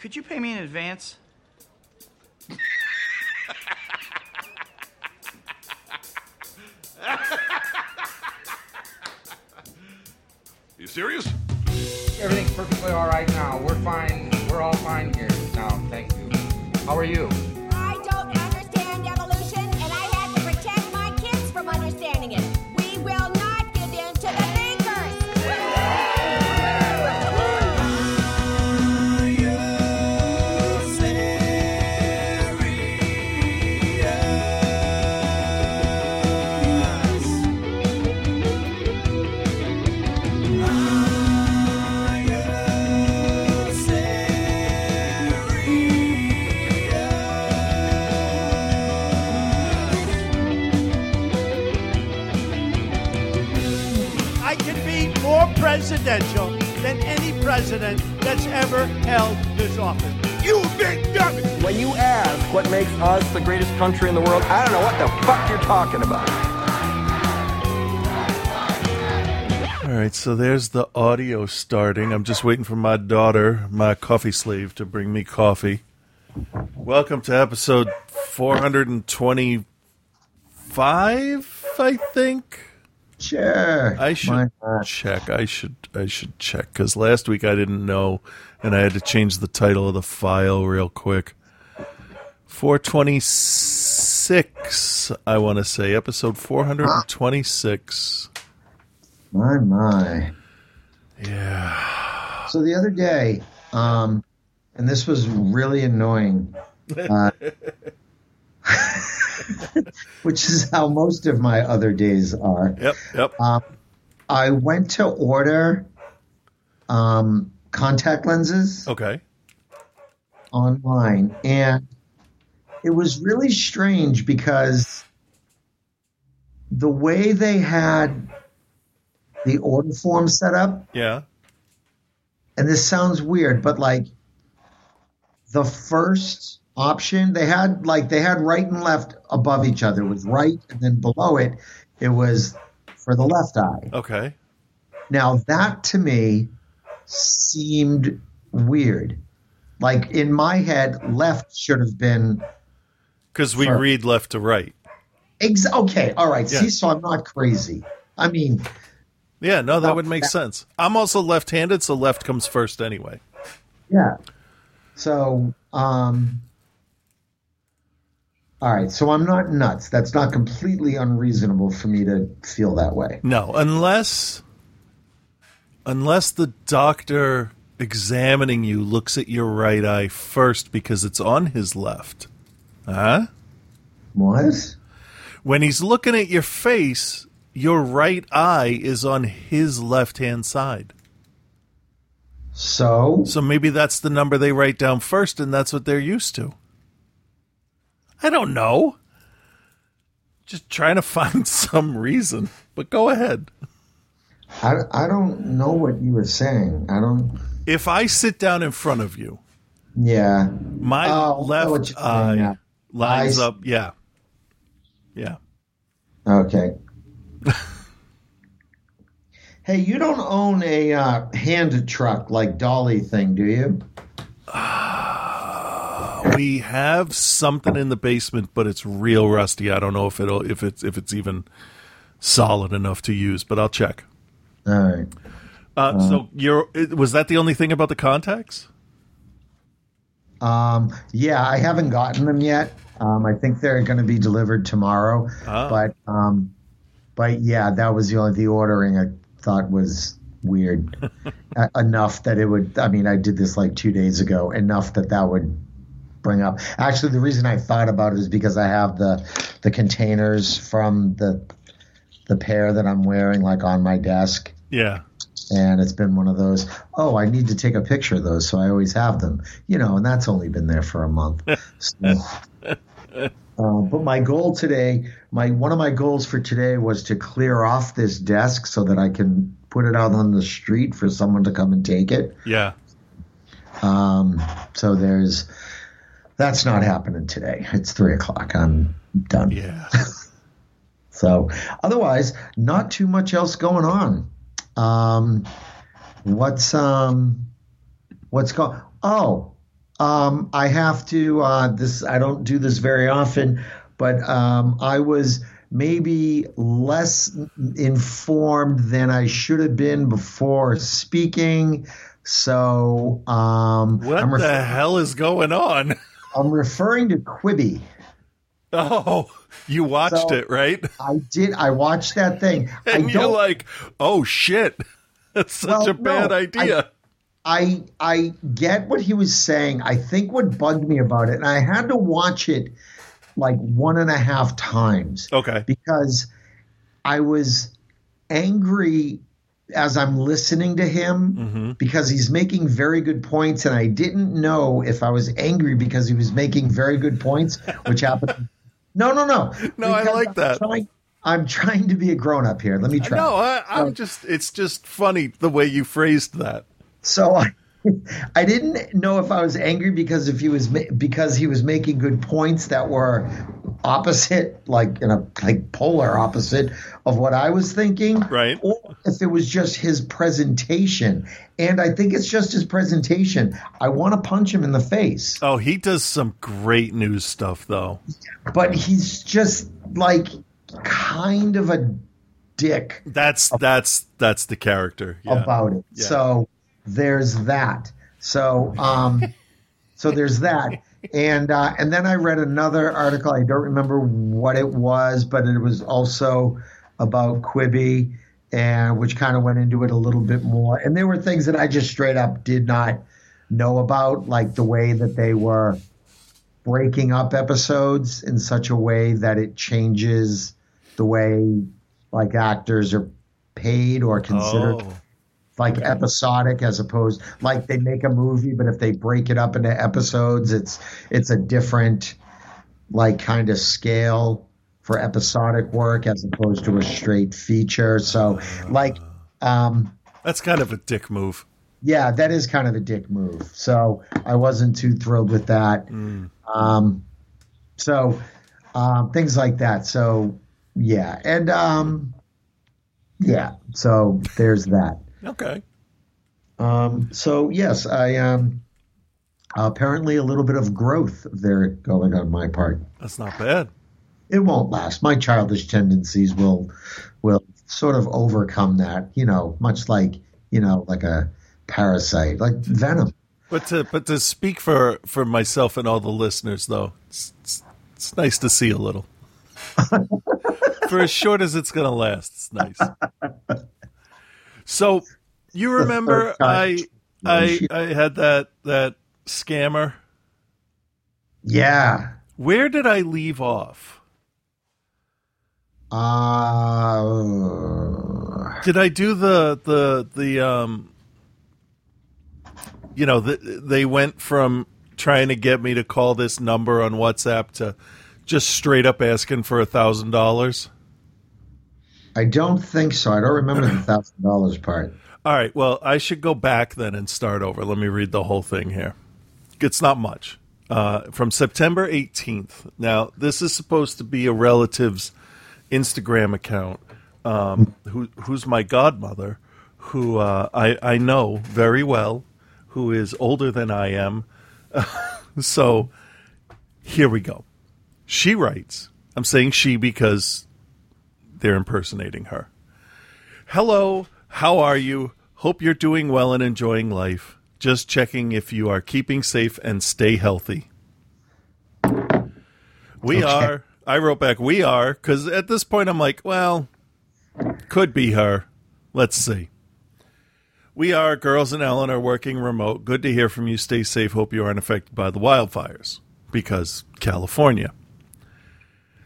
Could you pay me in advance? You serious? Everything's perfectly all right now. We're fine. We're all fine here now. Thank you. How are you? President that's ever held this office. You big dummy! When you ask what makes us the greatest country in the world, I don't know what the fuck you're talking about. All right, so there's the audio starting. I'm just waiting for my daughter, my coffee slave, to bring me coffee. Welcome to episode 425, I think. Sure. I should check. I should I should check cuz last week I didn't know and I had to change the title of the file real quick. 426 I want to say episode 426. My my. Yeah. So the other day, um, and this was really annoying, uh, which is how most of my other days are. Yep, yep. Um, I went to order um, contact lenses Okay. online, and it was really strange because the way they had the order form set up Yeah. and this sounds weird, but like the first option they had like they had right and left above each other. It was right and then below it it was for the left eye. Okay. Now that to me seemed weird. Like in my head, left should have been Cuz we read left to right. ex- okay. All right. Yeah. See, so I'm not crazy. I mean, Yeah, no, that would make that- sense. I'm also left-handed, so left comes first anyway. Yeah. So, um, all right. So I'm not nuts. That's not completely unreasonable for me to feel that way. No, unless unless the doctor examining you looks at your right eye first because it's on his left. Huh? What? When he's looking at your face, your right eye is on his left-hand side. So, So maybe that's the number they write down first and that's what they're used to. I don't know. Just trying to find some reason. But go ahead. I, I don't know what you were saying. I don't. If I sit down in front of you, Yeah. my Oh, I know what left you're saying eye lines I- up. Yeah. Yeah. Okay. hey, you don't own a uh, hand truck like Dolly thing, do you? We have something in the basement, but it's real rusty. I don't know if it'll if it's if it's even solid enough to use, but I'll check. All right. Uh, so you're was that the only thing about the contacts? Um, yeah, I haven't gotten them yet. Um, I think they're going to be delivered tomorrow. Ah. But um, but yeah, that was the only the ordering I thought was weird uh, enough that it would. I mean, I did this like two days ago. Enough that that would bring up. Actually, the reason I thought about it is because I have the the containers from the the pair that I'm wearing like on my desk Yeah. and it's been one of those oh i need to take a picture of those so i always have them you know and that's only been there for a month so, uh, but my goal today my one of my goals for today was to clear off this desk so that i can put it out on the street for someone to come and take it Yeah. um, so there's that's not happening today it's three o'clock i'm done Yeah. so otherwise, not too much else going on. Um, what's um, what's going? Oh, um, I have to. Uh, this I don't do this very often, but um, I was maybe less informed than I should have been before speaking. So um, What I'm, the hell is going on? I'm referring to Quibi. Oh, you watched So- it, right? I did. I watched that thing. I And you're like, oh shit. That's such Well, a bad no, idea. I I get what he was saying. I think what bugged me about it, and I had to watch it like one and a half times okay. because I was angry as I'm listening to him Mm-hmm. because he's making very good points, and I didn't know if I was angry because he was making very good points, which happened. No, no, no. No, I like I'm that. Trying, I'm trying to be a grown up here. Let me try. No, I, I'm So- just, it's just funny the way you phrased that. So I, I didn't know if I was angry because if he was because he was making good points that were opposite, like in a like polar opposite of what I was thinking, Right. Or if it was just his presentation, and I think it's just his presentation. I want to punch him in the face, Oh, he does some great news stuff, though. but he's just like kind of a dick That's that's that's the character. Yeah. about it. Yeah. So there's that. So um, so there's that. And uh, and then I read another article. I don't remember what it was, but it was also about Quibi, and which kind of went into it a little bit more. And there were things that I just straight up did not know about, like the way that they were breaking up episodes in such a way that it changes the way like actors are paid or considered Oh, like episodic as opposed like they make a movie but if they break it up into episodes it's it's a different like kind of scale for episodic work as opposed to a straight feature. So like um that's kind of a dick move. yeah that is kind of a dick move. So i wasn't too thrilled with that. Um so um things like that. So yeah. And um yeah so there's that Okay. Um, so yes, I um, apparently a little bit of growth there going on my part. That's not bad. It won't last. My childish tendencies will will sort of overcome that. You know, much like you know, like a parasite, like venom. But to but to speak for for myself and all the listeners, though, it's, it's, it's nice to see a little. for as short as it's going to last, it's nice. So, you remember I I I had that that scammer. Yeah. Where did I leave off? Uh, Did I do the the the um you know, the, they went from trying to get me to call this number on WhatsApp to just straight up asking for a thousand dollars. I don't think so. I don't remember the thousand dollars part. All right, well, I should go back then and start over. Let me read the whole thing here. It's not much. Uh, from September 18th. Now, this is supposed to be a relative's Instagram account, um, who, who's my godmother, who uh, I, I know very well, who is older than I am. so here we go. She writes, I'm saying she because they're impersonating her. Hello, how are you? Hope you're doing well and enjoying life. Just checking if you are keeping safe and stay healthy. We Okay. are. I wrote back, we are, because at this point I'm like, well, could be her. Let's see. We are, girls and Ellen are working remote. Good to hear from you. Stay safe. Hope you aren't affected by the wildfires because California.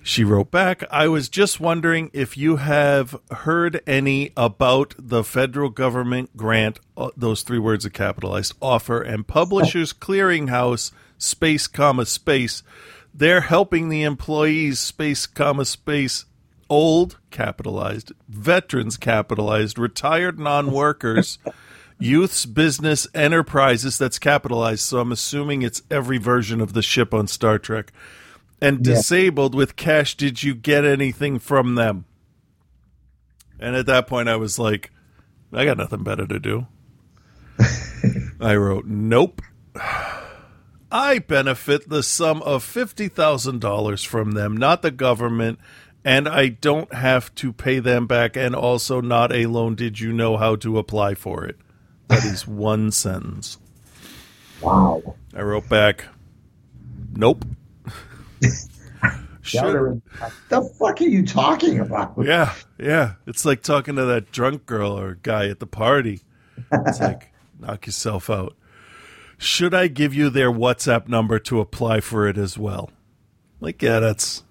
She wrote back, I was just wondering if you have heard any about the federal government grant, uh, those three words are capitalized, offer and Publishers Clearinghouse, space, comma, space. They're helping the employees, space, comma, space, old, capitalized, veterans, capitalized, retired non workers, youths, business, enterprises, that's capitalized. So I'm assuming it's every version of the ship on Star Trek and disabled with cash. Did you get anything from them? And at that point, I was like, I got nothing better to do. I wrote, Nope. I benefit the sum of $50,000 from them, not the government, and I don't have to pay them back, and also not a loan. Did you know how to apply for it? That is one sentence. Wow. I wrote back, Nope. Should, The fuck are you talking about? yeah, yeah. It's like talking to that drunk girl or guy at the party. It's like, knock yourself out. Should I give you their WhatsApp number to apply for it as well? Like, yeah, that's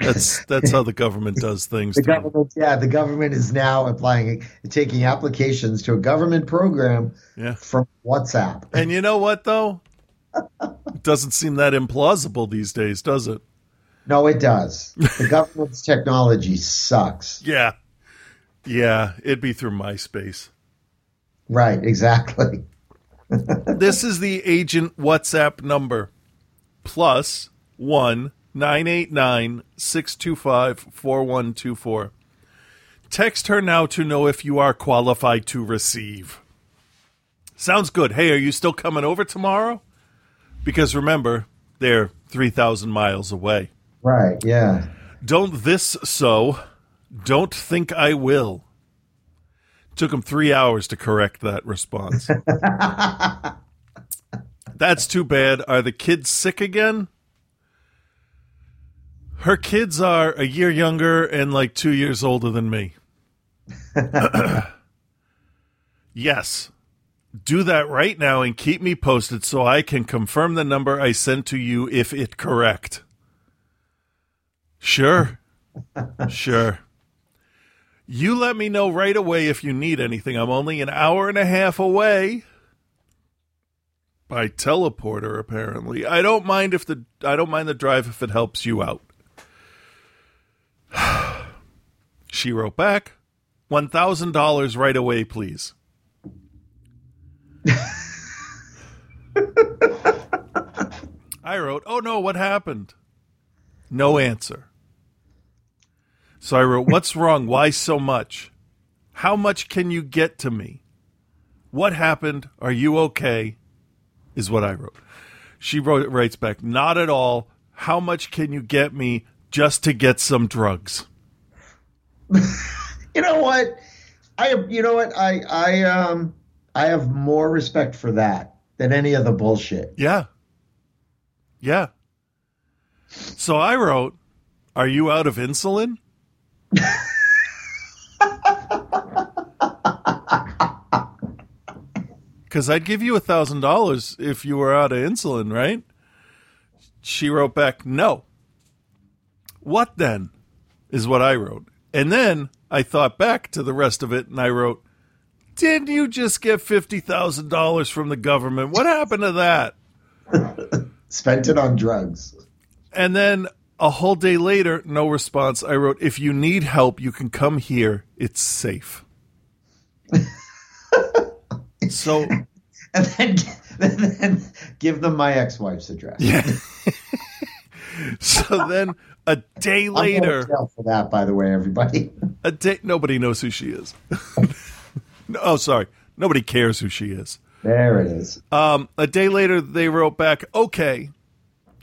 that's that's how the government does things. The government, yeah, the government is now applying, taking applications to a government program Yeah. from WhatsApp. And you know what though? It doesn't seem that implausible these days, does it? No, it does. The government's technology sucks. Yeah. Yeah, it'd be through MySpace. Right, exactly. This is the agent WhatsApp number plus one nine eight nine six two five four one two four. Text her now to know if you are qualified to receive. Sounds good. Hey, are you still coming over tomorrow? Because remember, they're 3,000 miles away. Right, yeah. Don't this so. Don't think I will. Took him three hours to correct that response. That's too bad. Are the kids sick again? Her kids are a year younger and like two years older than me. yes. Do that right now and keep me posted so I can confirm the number I sent to you if it correct. Sure. sure. You let me know right away if you need anything. I'm only an hour and a half away. By teleporter, apparently. I don't mind if the I don't mind the drive if it helps you out. she wrote back, one thousand dollars right away, please. I wrote, Oh no, what happened? No answer. So I wrote, What's wrong? Why so much? How much can you get to me? What happened? Are you okay? Is what I wrote. She wrote writes back, Not at all. How much can you get me just to get some drugs? You know what? I you know what? I I um I have more respect for that than any of the bullshit. Yeah. Yeah. So I wrote, Are you out of insulin? Because I'd give you a thousand dollars if you were out of insulin, right? She wrote back, No. What then? Is what I wrote. And then I thought back to the rest of it and I wrote, Didn't you just get $50,000 from the government? What happened to that? Spent it on drugs. And then a whole day later, no response. I wrote, If you need help, you can come here. It's safe. so, And then, and then give them my ex-wife's address. Yeah. so then a day I'm later, for that, by the way, everybody. a day, nobody knows who she is. Oh, sorry. Nobody cares who she is. There it is. Um, a day later, they wrote back, okay,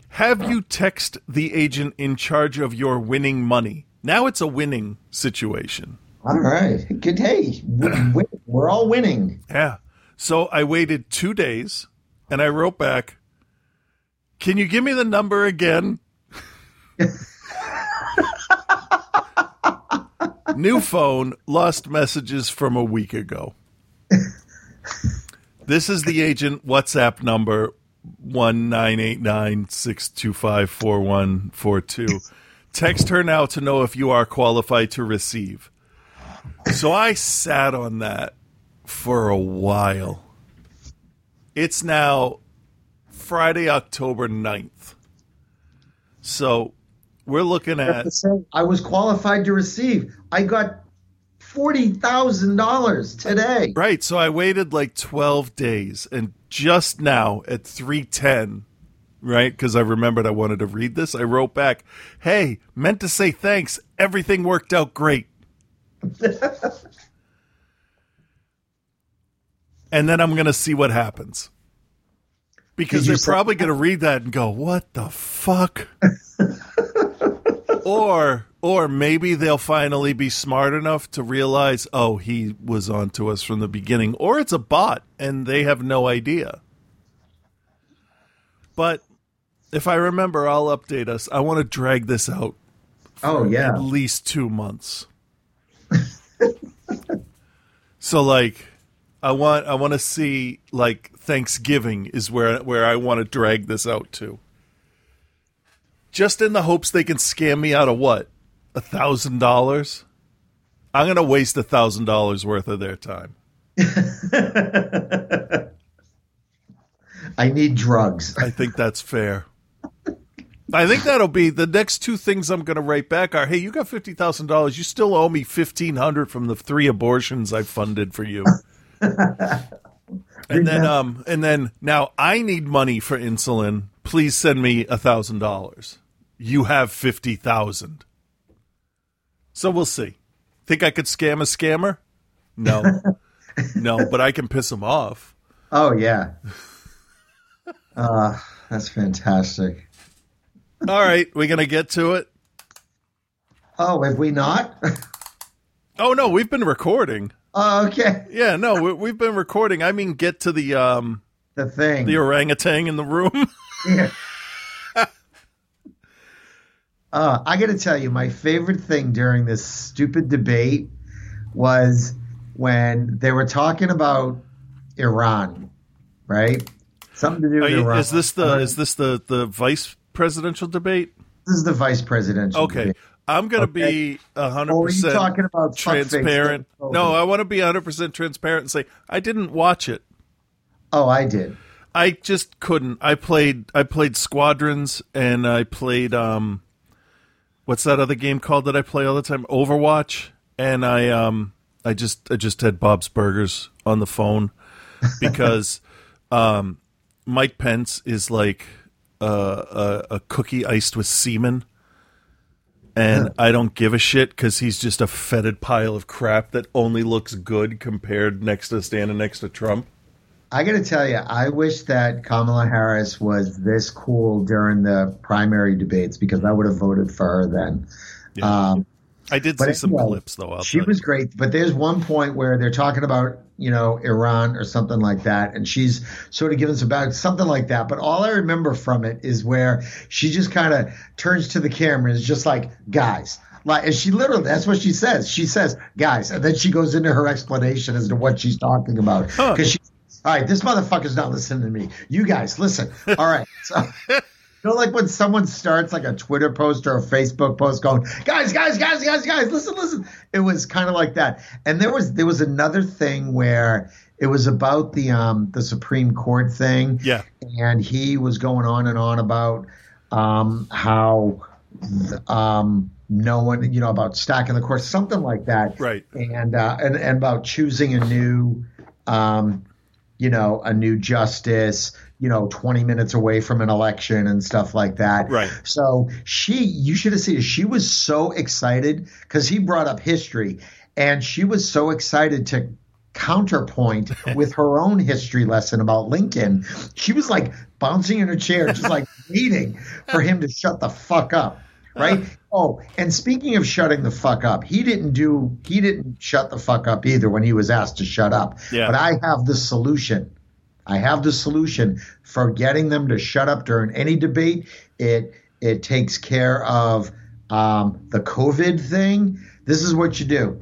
have you text the agent in charge of your winning money? Now it's a winning situation. All right. Good day. We- we- We're all winning. Yeah. So I waited two days and I wrote back, Can you give me the number again? New phone, lost messages from a week ago. this is the agent WhatsApp number one nine eight nine six two five four one four two. Text her now to know if you are qualified to receive. So I sat on that for a while. It's now Friday, October 9th. So we're looking at I was qualified to receive. I got forty thousand dollars today. right. So I waited like 12 days and just now at 310 right because I remembered I wanted to read this I wrote back hey meant to say thanks everything worked out great and then I'm going to see what happens because they're probably going to read that and go, "What the fuck?" or or maybe they'll finally be smart enough to realize, "Oh, he was on to us from the beginning," or it's a bot and they have no idea. But if I remember, I'll update us. I want to drag this out Oh yeah. at least two months. so like I want I want to see like Thanksgiving is where where I want to drag this out to. Just in the hopes they can scam me out of what? A thousand dollars? I'm gonna waste a thousand dollars worth of their time. I need drugs. I think that's fair. I think that'll be the next two things I'm going to write back are: Hey, you got fifty thousand dollars. You still owe me fifteen hundred from the three abortions I funded for you. and then, um, and then now I need money for insulin. Please send me a thousand dollars. You have fifty thousand. So we'll see. Think I could scam a scammer? No, no, but I can piss them off. Oh yeah. Uh, that's fantastic. All right, we're gonna get to it. Oh, have we not? Oh no, we've been recording. oh, okay. Yeah, no, we, we've been recording. I mean, get to the um The thing. the orangutan in the room. Uh, I got to tell you, my favorite thing during this stupid debate was when they were talking about Iran, right? Something to do with you- Iran. is this the is this the the vice presidential debate? This is the vice presidential. Okay, debate. I'm gonna Okay. be a hundred Or are you percent talking about transparent. No, I want to be hundred percent transparent and say I didn't watch it. Oh, I did. I just couldn't. I played I played Squadrons and I played um what's that other game called that I play all the time? Overwatch. And I um I just I just had Bob's Burgers on the phone because um Mike Pence is like uh, a, a cookie iced with semen. And I don't give a shit because he's just a fetid pile of crap that only looks good compared next to standing next to Trump. I got to tell you, I wish that Kamala Harris was this cool during the primary debates because I would have voted for her then. Um, I did see some anyway, clips though. I'll she was great, but there's one point where they're talking about you know Iran or something like that, and she's sort of giving some back something like that. But all I remember from it is where she just kind of turns to the camera and is just like, "Guys." Like, and she literally, that's what she says. She says, guys, and then she goes into her explanation as to what she's talking about. Because she, all right, this motherfucker's not listening to me. You guys, listen. All right. So, you know, like when someone starts like a Twitter post or a Facebook post going, guys, guys, guys, guys, guys, listen, listen. It was kind of like that. And there was there was another thing where it was about the um the Supreme Court thing. Yeah. And he was going on and on about um how um no one you know about stacking the court, something like that. Right. And uh and, and about choosing a new um you know, a new justice, you know, 20 minutes away from an election and stuff like that. Right. So she, you should have seen. She was so excited because he brought up history and she was so excited to counterpoint with her own history lesson about Lincoln. She was like bouncing in her chair, just like waiting for him to shut the fuck up. Right. Oh, and speaking of shutting the fuck up, he didn't do, he didn't shut the fuck up either when he was asked to shut up. Yeah. But I have the solution. I have the solution for getting them to shut up during any debate. It it takes care of um, the COVID thing. This is what you do.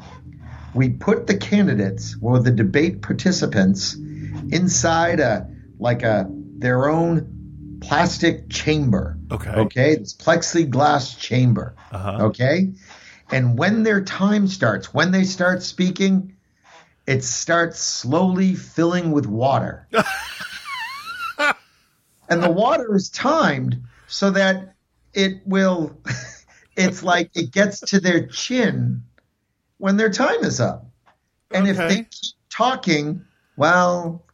We put the candidates or the debate participants inside a like a their own plastic chamber. Okay. Okay. This plexiglass chamber. Uh-huh. Okay. And when their time starts, when they start speaking, it starts slowly filling with water. and the water is timed so that it will, it's like it gets to their chin when their time is up. And if they keep talking, well,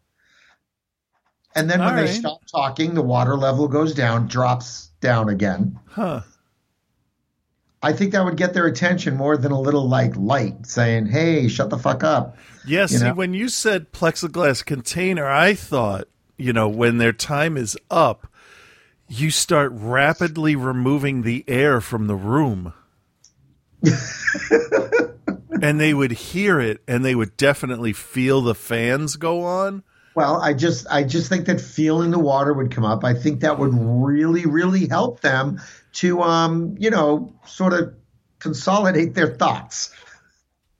and then when All they stop talking, the water level goes down, drops down again. Huh. I think that would get their attention more than a little like light saying, "Hey, shut the fuck up." Yeah, You see, know? when you said plexiglass container, I thought you know, when their time is up, you start rapidly removing the air from the room. and they would hear it and they would definitely feel the fans go on. Well, I just I just think that feeling the water would come up. I think that would really really help them to um, you know, sort of consolidate their thoughts.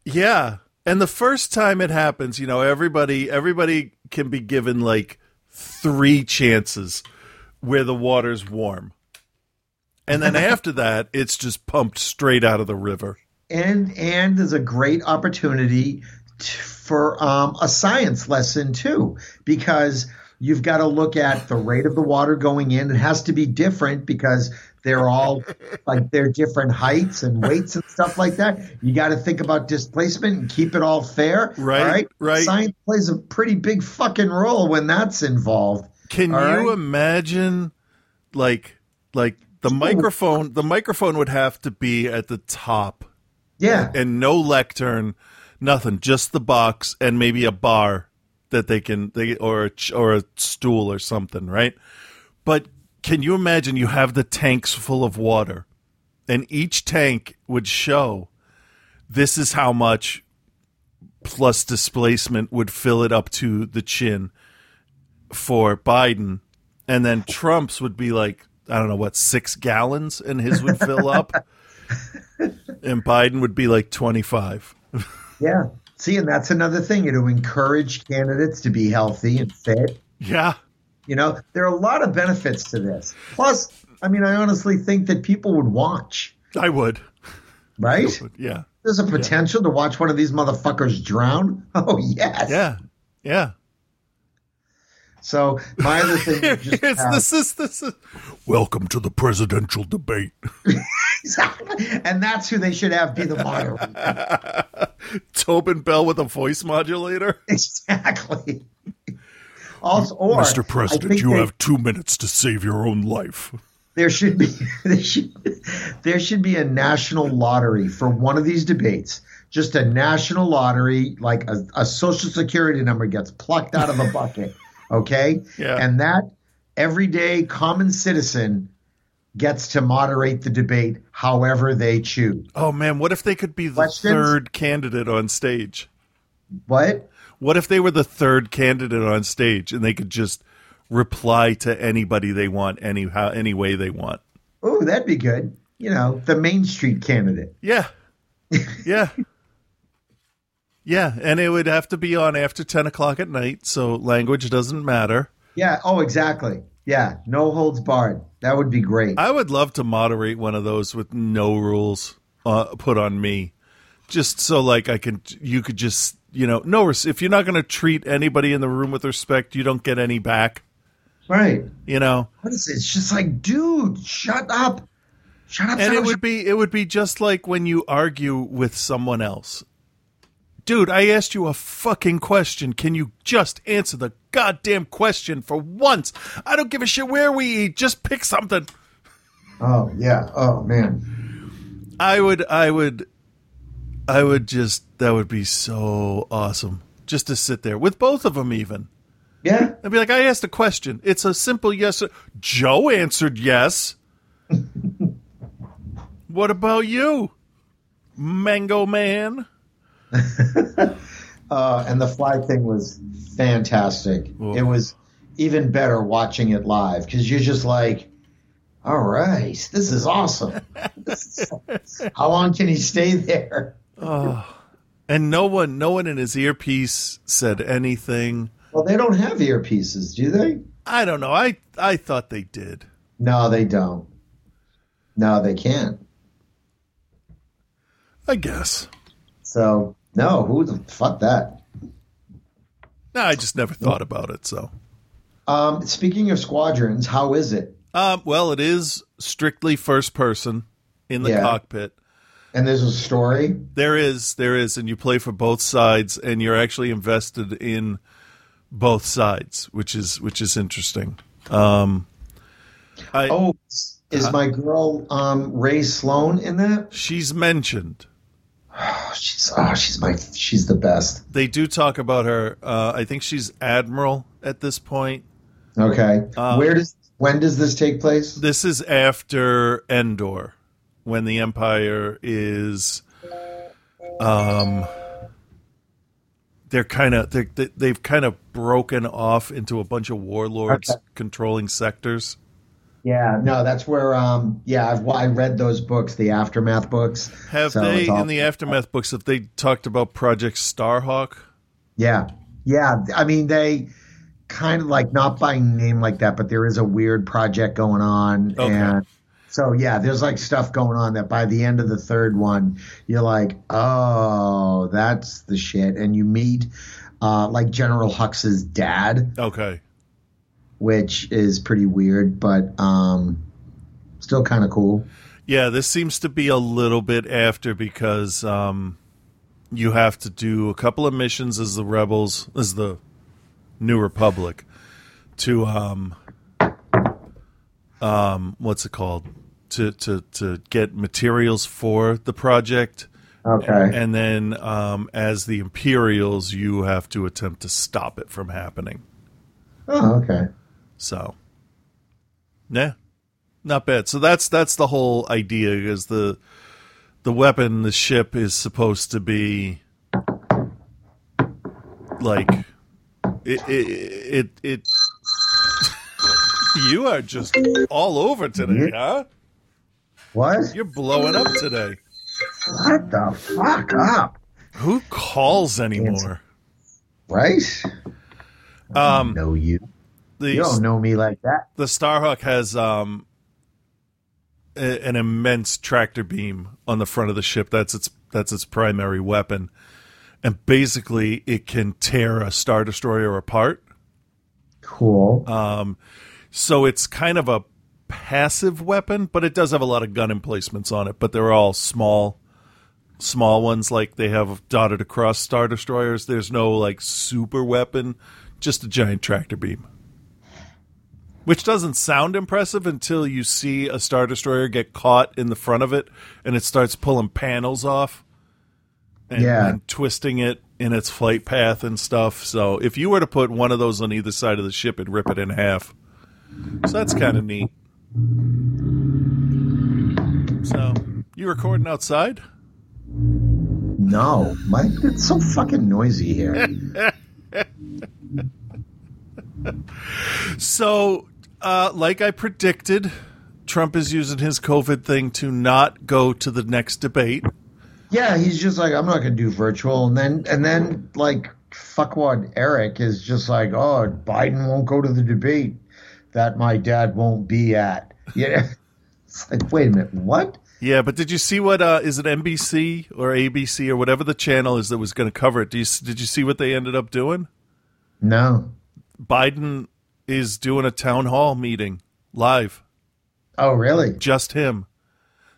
Yeah. And the first time it happens, you know, everybody everybody can be given like 3 chances where the water's warm. And then after that, it's just pumped straight out of the river. And and there's a great opportunity t- for um, a science lesson too, because you've got to look at the rate of the water going in. It has to be different because they're all like they're different heights and weights and stuff like that. You got to think about displacement and keep it all fair. Right, all right. right. Science plays a pretty big fucking role when that's involved. Can All you right. imagine like like the microphone the microphone would have to be at the top Yeah. and no lectern, nothing, just the box and maybe a bar that they can they or a, or a stool or something, right? But can you imagine you have the tanks full of water and each tank would show this is how much plus displacement would fill it up to the chin for Biden and then Trump's would be like I don't know what 6 gallons and his would fill up and Biden would be like 25. Yeah. See, and that's another thing. It'll encourage candidates to be healthy and fit. Yeah. You know, there are a lot of benefits to this. Plus, I mean, I honestly think that people would watch, I would. right? Yeah. There's a potential to watch one of these motherfuckers drown. Oh, yes. Yeah. Yeah. So, my other thing is just it's have- this is this is Welcome to the presidential debate. and that's who they should have be the moderator. Tobin Bell with a voice modulator. exactly. Also, or Mr. President, you they- have two minutes to save your own life. there should be there should, there should be a national lottery for one of these debates. Just a national lottery, like a, a social security number gets plucked out of a bucket, okay? Yeah. And that everyday common citizen gets to moderate the debate however they choose. Oh man, what if they could be the Questions? third candidate on stage? What? What if they were the third candidate on stage and they could just reply to anybody they want anyhow any way they want? Oh, that'd be good. You know, the Main Street candidate. Yeah. Yeah. Yeah. And it would have to be on after 10 o'clock at night, so language doesn't matter. Yeah. Oh, exactly. Yeah. No holds barred. That would be great. I would love to moderate one of those with no rules uh, put on me. Just so, like, I can, you could just, you know, no, if you're not going to treat anybody in the room with respect, you don't get any back, right. you know? What is it? It's just like, dude, shut up. Shut up. and it would be it would be just like when you argue with someone else dude i asked you a fucking question. Can you just answer the goddamn question for once? I don't give a shit where we eat. Just pick something. Oh, yeah. Oh, man. i would i would i would just that would be so awesome just to sit there with both of them even. Yeah. i'd be like i asked a question. It's a simple yes or- joe answered yes. What about you mango man Uh, and the fly thing was fantastic. It was even better watching it live because you're just like, all right, this is awesome. How long can he stay there? And no one, no one in his earpiece said anything. Well, they don't have earpieces, do they? I don't know. I I thought they did. No, they don't. No, they can't. I guess. So, no, who the fuck that? No, I just never thought about it. So, Um, speaking of squadrons, how is it? um, well, it is strictly first person in the Yeah. cockpit. And there's a story. There is, there is, and you play for both sides, and you're actually invested in both sides, which is which is interesting. Um, I, Oh, is my girl um, Rae Sloane in that? she's mentioned. Oh, she's oh, she's my she's the best. They do talk about her. Uh, I think she's admiral at this point. Okay. Uh, Where does when does this take place? This is after Endor, when the Empire is, um, they're kind of they they've kind of broken off into a bunch of warlords Okay. controlling sectors. Yeah, no, that's where. Um, yeah, I've I read those books, the aftermath books. Have So they all- in the aftermath books? Have they talked about Project Starhawk? Yeah, yeah. I mean, they kind of like not by name like that, but there is a weird project going on, Okay. and so yeah, there's like stuff going on that by the end of the third one, you're like, oh, that's the shit, and you meet uh, like General Hux's dad, Okay, which is pretty weird, but um, still kind of cool. yeah. This seems to be a little bit after because um, you have to do a couple of missions as the rebels, as the New Republic, to um, um, what's it called? To to to get materials for the project. Okay. And then, um, as the Imperials, you have to attempt to stop it from happening. Oh, okay. So, yeah, not bad. So that's that's the whole idea. Is the the weapon, the ship, is supposed to be like it. It. It. it you are just all over today, huh? What? You're blowing up today. What the fuck up? Who calls anymore? Right? Um, know you. The You don't know me like that. the Starhawk has um a- an immense tractor beam on the front of the ship. That's its that's its primary weapon, and basically it can tear a star destroyer apart. Cool. Um, so it's kind of a passive weapon, but it does have a lot of gun emplacements on it. But they're all small, small ones. Like they have dotted across star destroyers. There's no like super weapon, just a giant tractor beam. Which doesn't sound impressive until you see a star destroyer get caught in the front of it, and it starts pulling panels off, and, Yeah. and twisting it in its flight path and stuff. So if you were to put one of those on either side of the ship, it'd rip it in half. So that's kind of neat. So you recording outside? no, Mike, it's so fucking noisy here. So, uh, like I predicted, Trump is using his COVID thing to not go to the next debate. yeah, he's just like, I'm not gonna do virtual, and then and then like fuckwad Eric is just like, oh, Biden won't go to the debate that my dad won't be at. Yeah, it's like, wait a minute, what? Yeah, but did you see what uh, is it NBC or ABC or whatever the channel is that was going to cover it? Do you, did you see what they ended up doing? No. Biden is doing a town hall meeting live, Oh, really? just him.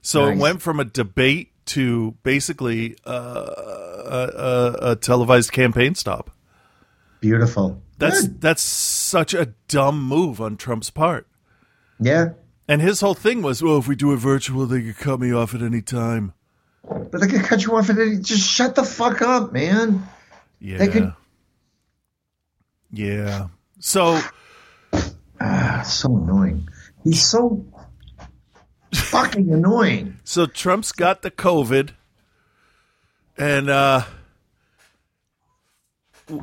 So it went from a debate to basically uh, a, a, a televised campaign stop. Beautiful. That's Good. that's such a dumb move on Trump's part. yeah, And his whole thing was, well, if we do it virtual, they could cut me off at any time. but they could cut you off at any. Just shut the fuck up, man. Yeah. They could- Yeah. So So annoying. He's so fucking annoying. so Trump's got the COVID and uh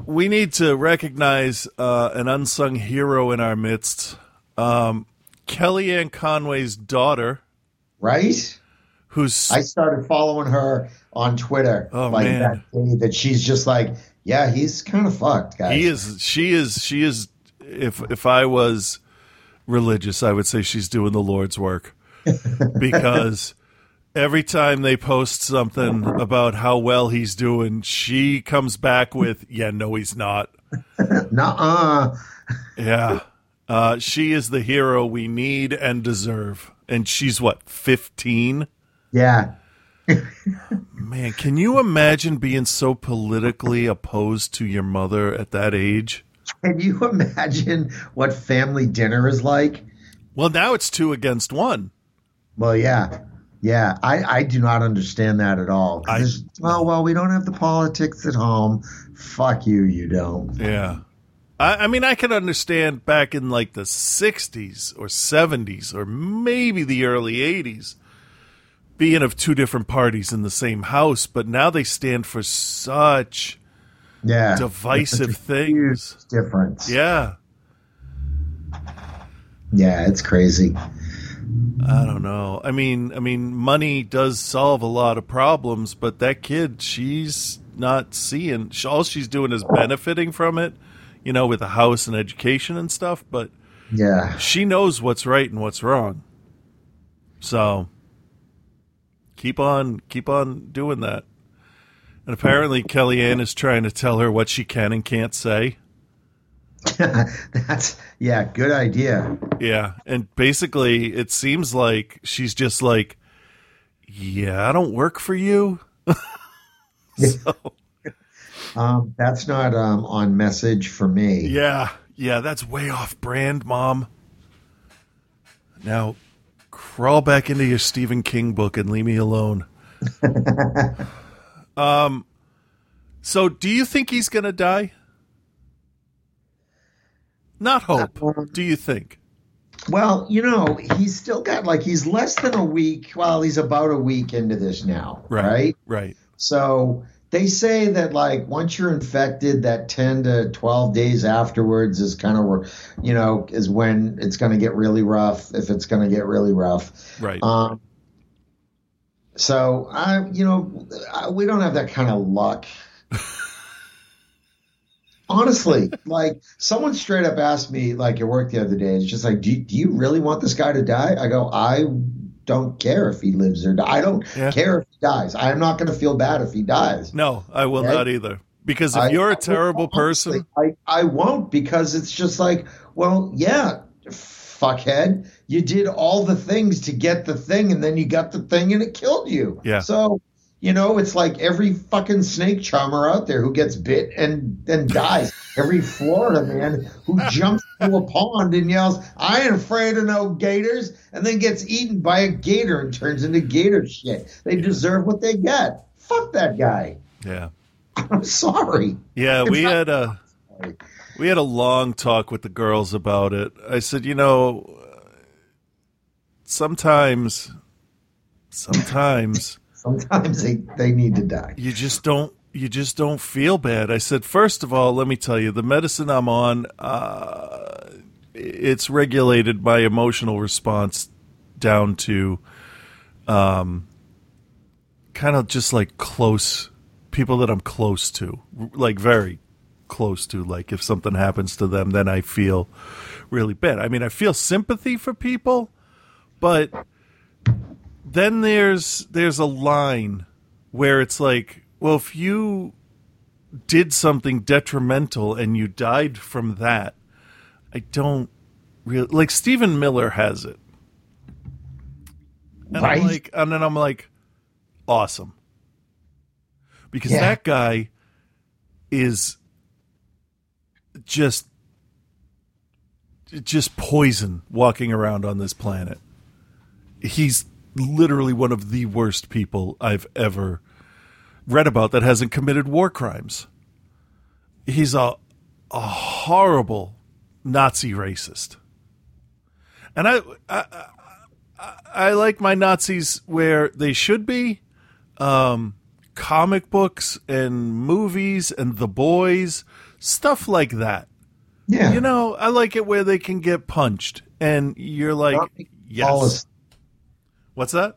we need to recognize uh, an unsung hero in our midst. Um, Kellyanne Conway's daughter, Right? who's I started following her on Twitter Oh, like man. that day that she's just like, yeah, he's kind of fucked, guys. He is. She is. She is. If if I was religious, I would say she's doing the Lord's work because every time they post something about how well he's doing, she comes back with, "Yeah, no, he's not." Nuh-uh. Yeah, uh, she is the hero we need and deserve, and she's what fifteen. Yeah. Man, can you imagine being so politically opposed to your mother at that age? Can you imagine what family dinner is like? Well, now it's two against one. Well, yeah. Yeah, I, I do not understand that at all. I- well, well, we don't have the politics at home. Fuck you, you don't. Yeah. I, I mean, I can understand back in like the 60s or 70s or maybe the early 80s being of two different parties in the same house, but now they stand for such Yeah. divisive It's such a huge things. Difference. Yeah. Yeah, it's crazy. I don't know. I mean, I mean, money does solve a lot of problems, but that kid, she's not seeing. All she's doing is benefiting from it, you know, with a house and education and stuff. But Yeah. she knows what's right and what's wrong. So keep on, keep on doing that. And apparently, Kellyanne is trying to tell her what she can and can't say. That's yeah, good idea. Yeah, and basically, it seems like she's just like, "Yeah, I don't work for you." so, Um, that's not um, on message for me. yeah, yeah, that's way off brand, Mom. Now, crawl back into your Stephen King book and leave me alone. Um, so do you think he's gonna die? Not hope. Do you think? Well, you know, he's still got like he's less than a week. Well, he's about a week into this now, right? Right. So they say that like once you're infected, that 10 to 12 days afterwards is kind of where, you know, is when it's going to get really rough. If it's going to get really rough. Right. Um, so I, you know, I, we don't have that kind of luck. Honestly, like someone straight up asked me, like at work the other day, it's just like, do, do you really want this guy to die? I go, I don't care if he lives or die. I don't Yeah. care if he dies. I am not going to feel bad if he dies. no, I will not either. Because if I- you're a terrible person, I, I won't because it's just like, well, yeah, fuckhead, you did all the things to get the thing and then you got the thing and it killed you. Yeah. So, you know, it's like every fucking snake charmer out there who gets bit and then dies. every Florida man who jumps into a pond and yells, I ain't afraid of no gators, and then gets eaten by a gator and turns into gator shit. They deserve what they get. Fuck that guy. yeah. I'm sorry. Yeah, we had a we had a long talk with the girls about it. I said, you know, sometimes sometimes Sometimes they, they need to die. you just don't you just don't feel bad. I said, first of all, let me tell you, the medicine I'm on, uh, it's regulated my emotional response down to, um, kind of just like close people that I'm close to, like very close to. Like if something happens to them, then I feel really bad. I mean, I feel sympathy for people, but then there's there's a line where it's like, well, if you did something detrimental and you died from that, I don't really like Stephen Miller has it. And Right. I'm like and then I'm like, awesome. Because Yeah. that guy is just just poison walking around on this planet. He's literally one of the worst people I've ever read about that hasn't committed war crimes. He's a a horrible Nazi racist. And I I, I, I like my Nazis where they should be. Um, comic books and movies and the boys, stuff like that. Yeah. You know, I like it where they can get punched and you're like, yes. What's that?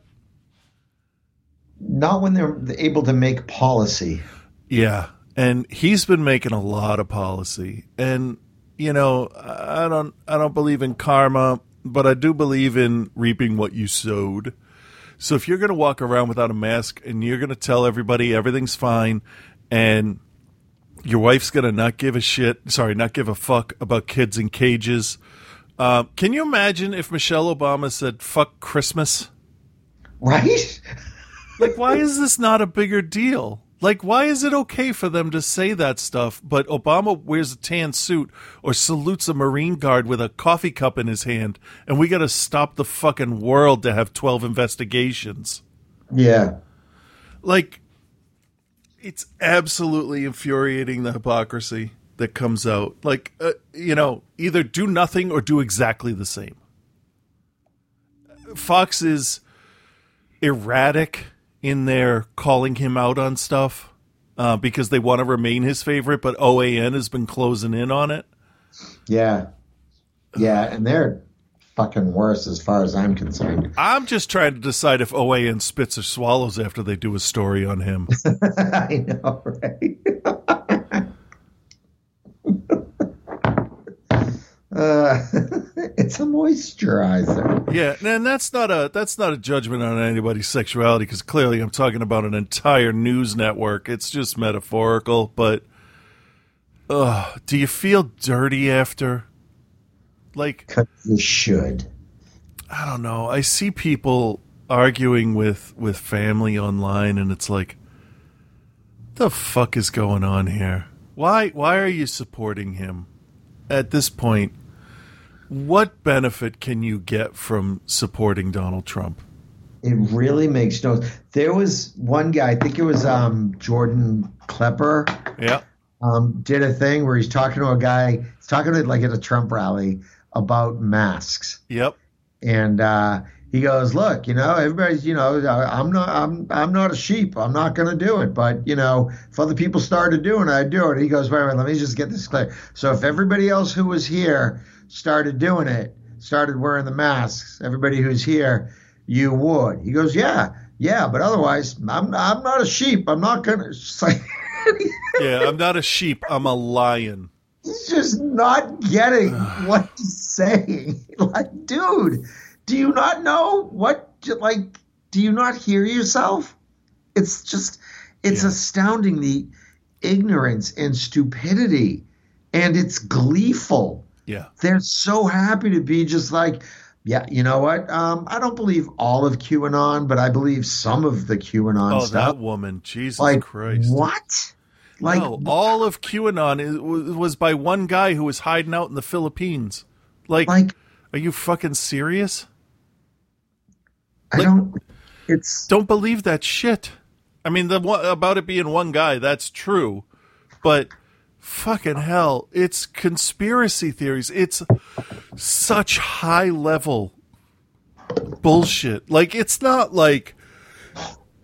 Not when they're able to make policy. Yeah, and he's been making a lot of policy, and you know, I don't, I don't believe in karma, but I do believe in reaping what you sowed. So if you're going to walk around without a mask and you're going to tell everybody everything's fine, and your wife's going to not give a shit, sorry, not give a fuck about kids in cages. Uh, can you imagine if Michelle Obama said "fuck Christmas"? Right? like why is this not a bigger deal like why is it okay for them to say that stuff but obama wears a tan suit or salutes a marine guard with a coffee cup in his hand and we got to stop the fucking world to have 12 investigations Yeah. like it's absolutely infuriating the hypocrisy that comes out. Like, uh, you know, either do nothing or do exactly the same. Fox is erratic in their calling him out on stuff uh, because they want to remain his favorite, but OAN has been closing in on it. Yeah. Yeah, and they're fucking worse as far as I'm concerned. I'm just trying to decide if OAN spits or swallows after they do a story on him. I know, right? uh, it's a moisturizer. Yeah, and that's not a that's not a judgment on anybody's sexuality because clearly I'm talking about an entire news network. It's just metaphorical, but uh, do you feel dirty after? Like you should. I don't know. I see people arguing with with family online, and it's like, the fuck is going on here? Why why are you supporting him? At this point, what benefit can you get from supporting Donald Trump? It really makes no. There was one guy, I think it was um, Jordan Klepper, Yeah. um, did a thing where he's talking to a guy. He's talking to like at a Trump rally about masks, Yep. and uh, he goes, "Look, you know, everybody's, you know, I'm not, I'm, I'm not a sheep. I'm not going to do it. But you know, if other people started doing it, I'd do it." He goes, "Wait, wait, let me just get this clear. So if everybody else who was here started doing it, started wearing the masks, everybody who's here, you would." He goes, "Yeah, yeah, but otherwise, I'm, I'm not a sheep. I'm not gonna." Yeah, I'm not a sheep. I'm a lion. he's just not getting what he's saying. Like, dude, do you not know what? Like, do you not hear yourself? It's just, it's Yeah. astounding the ignorance and stupidity, and it's gleeful. Yeah. They're so happy to be just like, yeah, you know what? Um, I don't believe all of QAnon, but I believe some of the QAnon Oh, stuff. that woman. Jesus like, Christ. what? Like, no, all of QAnon is, was was by one guy who was hiding out in the Philippines. Like, like are you fucking serious? I like- don't. It's Don't believe that shit. I mean, the about it being one guy, that's true, but fucking hell, it's conspiracy theories. It's such high level bullshit. Like, it's not like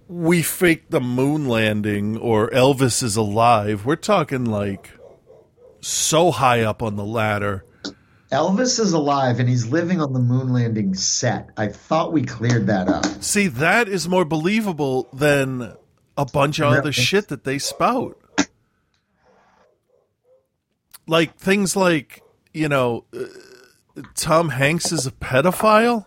we faked the moon landing or Elvis is alive. We're talking like so high up on the ladder. Elvis is alive and he's living on the moon landing set. I thought we cleared that up. See, that is more believable than a bunch of other shit that they spout. Like things like, you know, uh, Tom Hanks is a pedophile.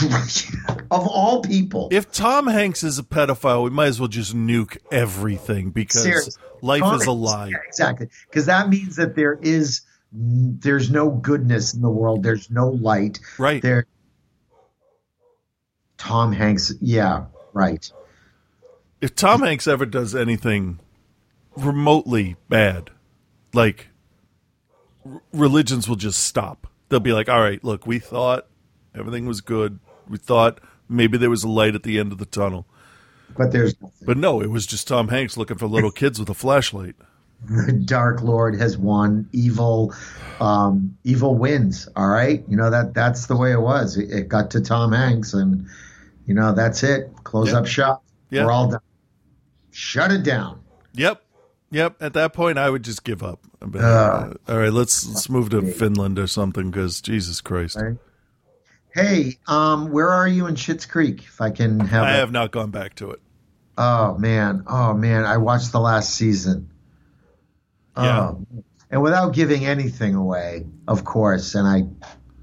of all people. If Tom Hanks is a pedophile, we might as well just nuke everything because Seriously. life Tom is a lie. yeah, exactly. Because that means that there is there's no goodness in the world. There's no light. Right. There Tom Hanks, yeah, right. If Tom Hanks ever does anything remotely bad, like r- religions will just stop. They'll be like, "All right, look, we thought everything was good. We thought maybe there was a light at the end of the tunnel." But there's nothing. But no, it was just Tom Hanks looking for little kids with a flashlight. The Dark Lord has won. Evil, um, evil wins. All right, you know that that's the way it was. It, it got to Tom Hanks, and you know that's it. Close Yeah. up shop. Yeah. We're all done. Shut it down. Yep. Yep. At that point, I would just give up. But, Uh. all right, let's let's move to Finland or something because Jesus Christ, Right. Hey, um, where are you in Schitt's Creek? If I can have. I a- have not gone back to it. Oh man, oh man, I watched the last season. Yeah. Oh, and without giving anything away, of course, and I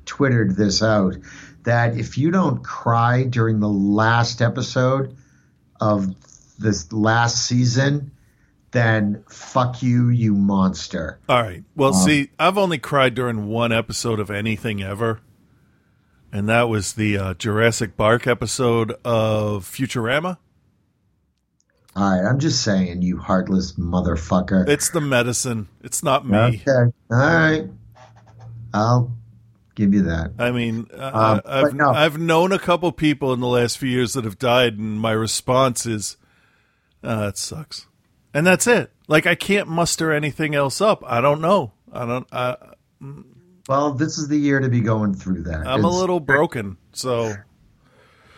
twittered this out that if you don't cry during the last episode of this last season, then fuck you, you monster. All right. Well, see, I've only cried during one episode of anything ever, and that was the uh, Jurassic Bark episode of Futurama. All right, I'm just saying, you heartless motherfucker. It's the medicine. It's not me. Okay, all right, I'll give you that. I mean, Um, I've no. I've known a couple people in the last few years that have died, and my response is, uh, "That sucks," and that's it. Like I can't muster anything else up. I don't know. I don't. I, Well, this is the year to be going through that. I'm a little broken. So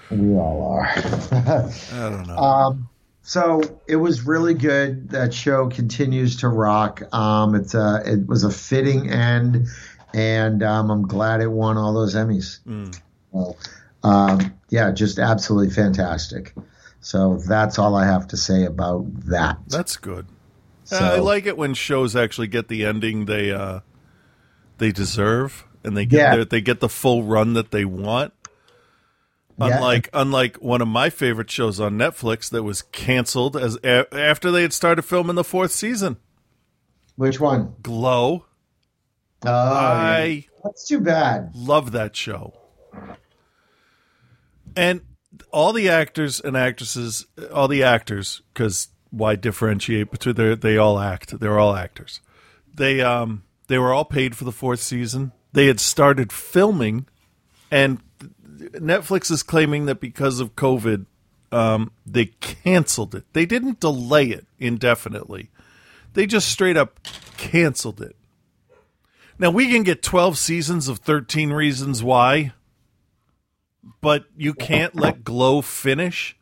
We all are. I don't know. Um, so it was really good. That show continues to rock. Um, it's a, it was a fitting end, and um, I'm glad it won all those Emmys. So, um, yeah, just absolutely fantastic. So that's all I have to say about that. That's good. So- I like it when shows actually get the ending they uh, they deserve, and they get Yeah. their, they get the full run that they want. Yeah. Unlike unlike one of my favorite shows on Netflix that was canceled as a, after they had started filming the fourth season, Which one? Glow. Oh. I that's too bad. love that show. And all the actors and actresses, all the actors, because why differentiate between they they all act. They're all actors. They um they were all paid for the fourth season. They had started filming, and Netflix is claiming that because of COVID, um, they canceled it. They didn't delay it indefinitely. They just straight up canceled it. Now we can get 12 seasons of 13 Reasons Why, but you can't let Glow finish.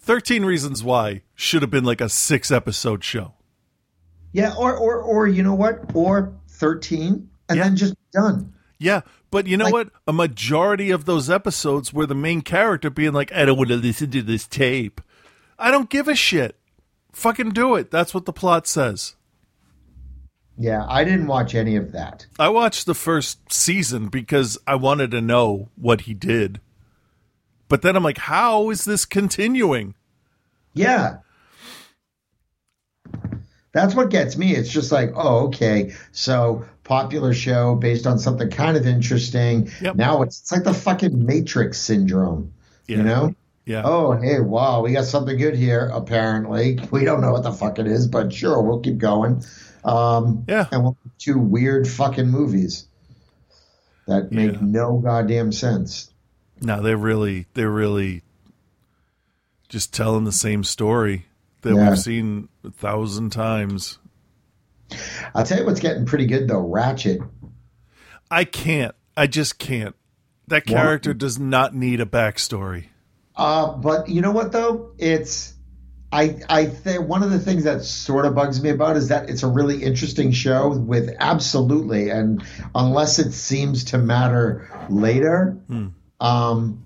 13 Reasons Why should have been like a six episode show. Yeah, or or or you know what? Or thirteen, and Yeah. then just done. Yeah, but you know Like- what? A majority of those episodes were the main character being like, I don't want to listen to this tape. I don't give a shit. Fucking do it. That's what the plot says. Yeah, I didn't watch any of that. I watched the first season because I wanted to know what he did. But then I'm like, how is this continuing? Yeah. That's what gets me. It's just like, oh, okay. So popular show based on something kind of interesting. Yep. Now it's, it's like the fucking Matrix syndrome. Yeah. You know? Yeah. Oh, hey, wow, we got something good here, apparently. We don't know what the fuck it is, but sure, we'll keep going. Um, Yeah. And we'll do two weird fucking movies that make Yeah. no goddamn sense. No, they're really they're really just telling the same story that Yeah. we've seen a thousand times. I'll tell you what's getting pretty good, though Ratched. I can't. I just can't. That character does not need a backstory. Uh, but you know what though? It's I I think one of the things that sort of bugs me about is that it's a really interesting show with absolutely and unless it seems to matter later, um,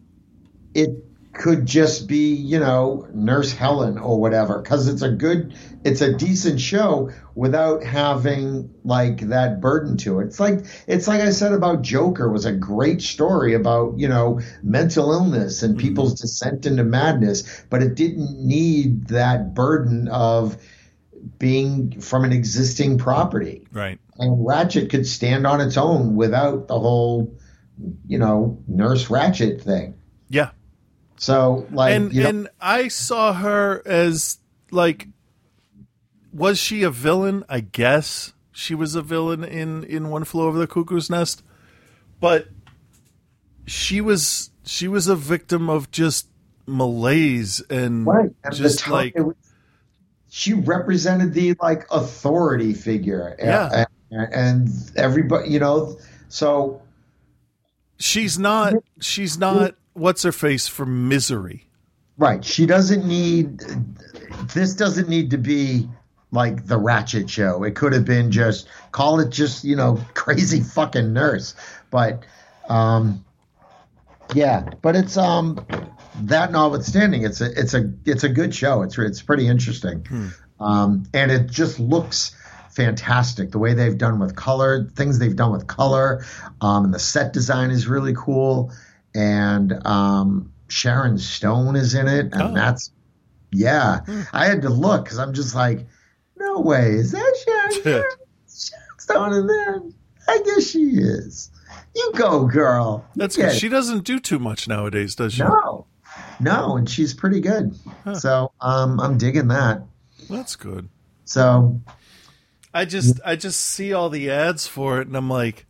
it could just be you know Nurse Helen or whatever because it's a good it's a decent show without having like that burden to it. It's like it's like I said about Joker was a great story about you know mental illness and mm-hmm. people's descent into madness, but it didn't need that burden of being from an existing property. Right. And Ratched could stand on its own without the whole you know Nurse Ratched thing. So like and and I saw her as like was she a villain? I guess she was a villain in in One Flew Over the Cuckoo's Nest, but she was she was a victim of just malaise and Right. Just time like was- she represented the like authority figure. Yeah. And, and everybody, you know, so she's not she's not what's her face for misery. right. She doesn't need this doesn't need to be like the Ratched show. It could have been just call it just, you know, crazy fucking nurse. But um yeah, but it's um that notwithstanding, it's a it's a it's a good show. It's it's pretty interesting, um, and it just looks fantastic. The way they've done with color, things they've done with color, um, and the set design is really cool. And um, Sharon Stone is in it, and Oh. that's yeah. I had to look because I'm just like, no way, is that Sharon, Sharon Stone in there? I guess she is. You go, girl. You That's good. it. She doesn't do too much nowadays, does she? No, no, and she's pretty good. So um, I'm digging that. That's good. So I just I just see all the ads for it and I'm like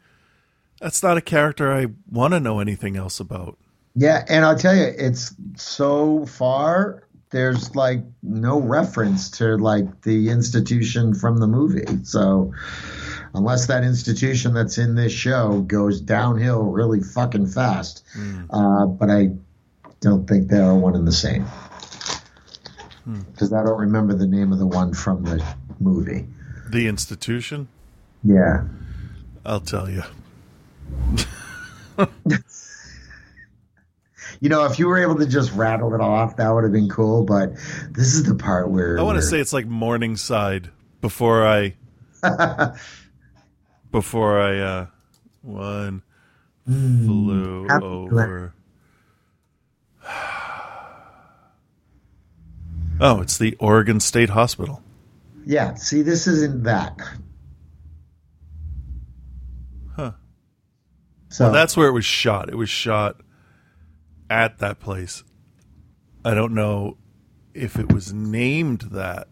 that's not a character I want to know anything else about. yeah, and I'll tell you, it's so far there's like no reference to like the institution from the movie. So unless that institution that's in this show goes downhill really fucking fast, uh, but I don't think they are one and the same because I don't remember the name of the one from the movie. The institution. Yeah. I'll tell you. You know, if you were able to just rattle it off, that would have been cool. But this is the part where I want to say it's like Morningside before I before I uh one flew over. Oh, it's the Oregon State Hospital. Yeah, see, this isn't that. So Well, that's where it was shot. It was shot at that place. I don't know if it was named that.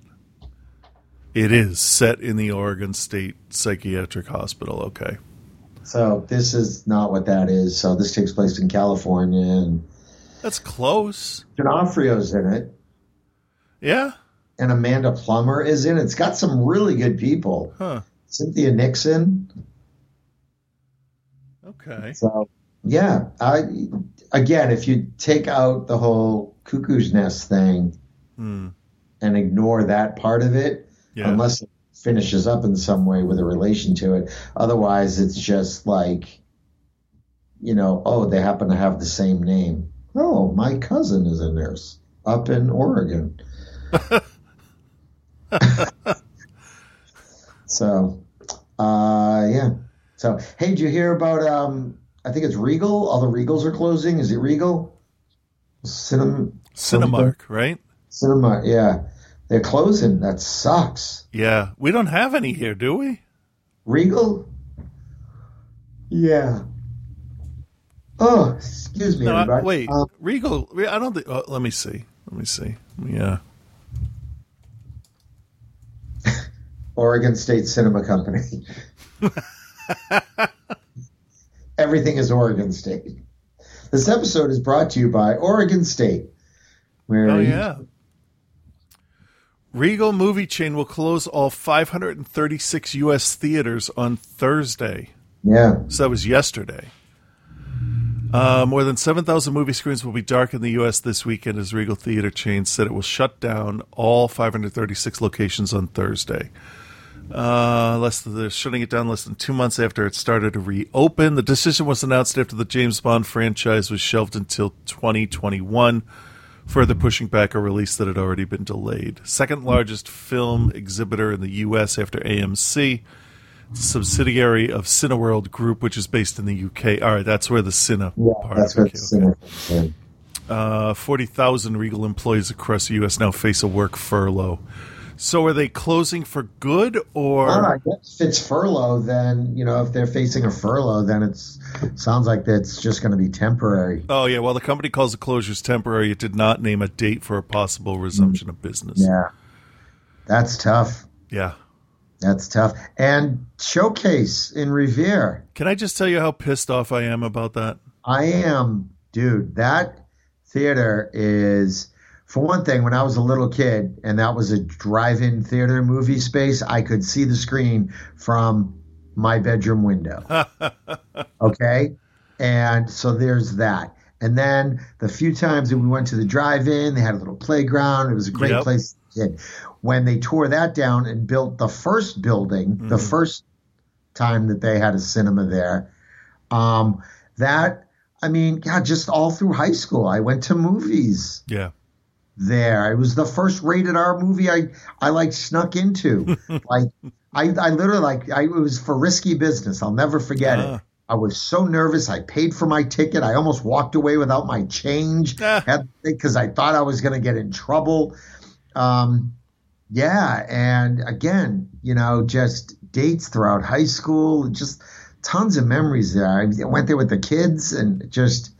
It is set in the Oregon State Psychiatric Hospital. Okay. so this is not what that is. So this takes place in California, and That's close. D'Onofrio's in it, Yeah. and Amanda Plummer is in it. It's got some really good people. Huh. Cynthia Nixon. Okay. So yeah, I again, if you take out the whole cuckoo's nest thing Hmm. and ignore that part of it, Yeah. unless it finishes up in some way with a relation to it. Otherwise, it's just like, you know, oh, they happen to have the same name. Oh, my cousin is a nurse up in Oregon. so, uh, yeah. So, hey, did you hear about? Um, I think it's Regal. All the Regals are closing. Is it Regal? Cinema, Cinemark, right? Cinema. Yeah, they're closing. That sucks. Yeah. We don't have any here, do we? Regal? Yeah. Oh, excuse me, No, I, wait. Um, Regal. I don't think. Oh, let me see. Let me see. Yeah. Oregon State Cinema Company. Everything is Oregon State. This episode is brought to you by Oregon State. Where Oh you- yeah. Regal Movie Chain will close all 536 U.S. theaters on Thursday. yeah. So that was yesterday. Uh, more than 7,000 movie screens will be dark in the U.S. this weekend as Regal Theater Chain said it will shut down all 536 locations on Thursday. Uh, less than, they're shutting it down less than two months after it started to reopen. The decision was announced after the James Bond franchise was shelved until 2021, further pushing back a release that had already been delayed. Second largest film exhibitor in the U.S. after AMC subsidiary of Cineworld Group, which is based in the UK. All right, that's where the Cine Yeah, part that's of what it. the Okay, in. Uh, Forty thousand Regal employees across the U.S. now face a work furlough. So, are they closing for good, or Well, I guess if it's furlough, then you know if they're facing a furlough, then it's sounds like that's just going to be temporary. oh yeah? Well, the company calls the closures temporary. It did not name a date for a possible resumption of business. Yeah, that's tough. Yeah. That's tough. And showcase in Revere. Can I just tell you how pissed off I am about that? I am, dude. That theater is, for one thing, when I was a little kid and that was a drive in theater movie space, I could see the screen from my bedroom window. okay. And so there's that. And then the few times that we went to the drive in, they had a little playground. It was a great Yep. place. When they tore that down and built the first building, the first time that they had a cinema there, um, that, I mean, God, just all through high school, I went to movies Yeah. There. It was the first rated R movie I, I like snuck into. like, I, I literally like, I, it was for risky business. I'll never forget Ah. it. I was so nervous. I paid for my ticket. I almost walked away without my change Ah. because I thought I was going to get in trouble. Um, yeah. And again, you know, just dates throughout high school, just tons of memories there. I went there with the kids and just,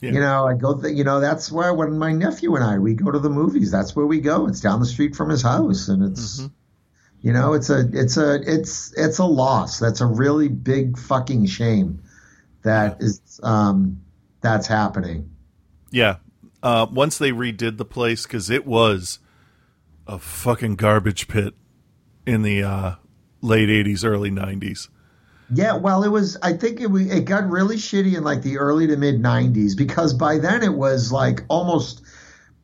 Yeah. you know, I go, th- you know, that's where when my nephew and I, we go to the movies. That's where we go. It's down the street from his house. And it's, you know, it's a, it's a, it's, it's a loss. That's a really big fucking shame that is, um, that's happening. Yeah. uh, once they redid the place because it was a fucking garbage pit in the uh, late '80s, early '90s. Yeah, well, it was. I think it it got really shitty in like the early to mid '90s because by then it was like almost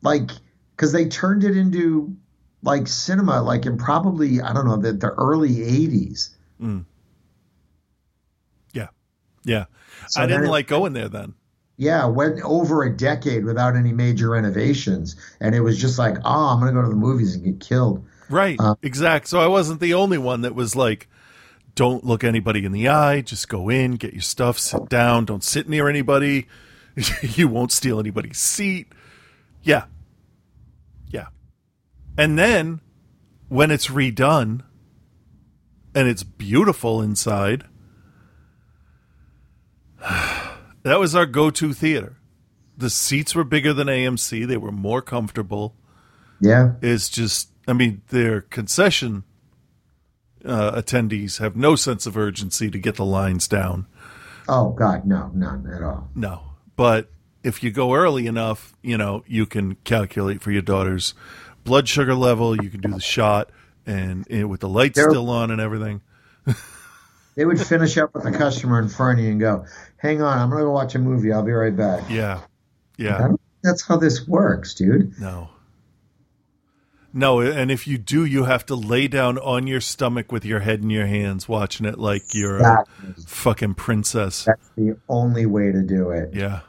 like because they turned it into like cinema, like in probably I don't know the, the early '80s. Yeah, yeah. So I didn't it- like going there then. Yeah, went over a decade without any major renovations, and it was just like, oh, I'm gonna go to the movies and get killed. Right, Uh, exact. So I wasn't the only one that was like, don't look anybody in the eye. Just go in, get your stuff, sit down. Don't sit near anybody. you won't steal anybody's seat. Yeah, yeah. And then when it's redone and it's beautiful inside, that was our go-to theater. The seats were bigger than AMC. They were more comfortable Yeah, It's just I mean their concession uh, attendees have no sense of urgency to get the lines down. Oh God, no, none at all. No, but if you go early enough, you know you can calculate for your daughter's blood sugar level. You can do the shot, and, and with the lights There- still on and everything. They would finish up with the customer in front of you and go, "Hang on, I'm gonna go watch a movie. I'll be right back." Yeah, yeah, that's how this works, dude. no. No, and if you do, you have to lay down on your stomach with your head in your hands, watching it like you're a fucking princess. That's the only way to do it. Yeah.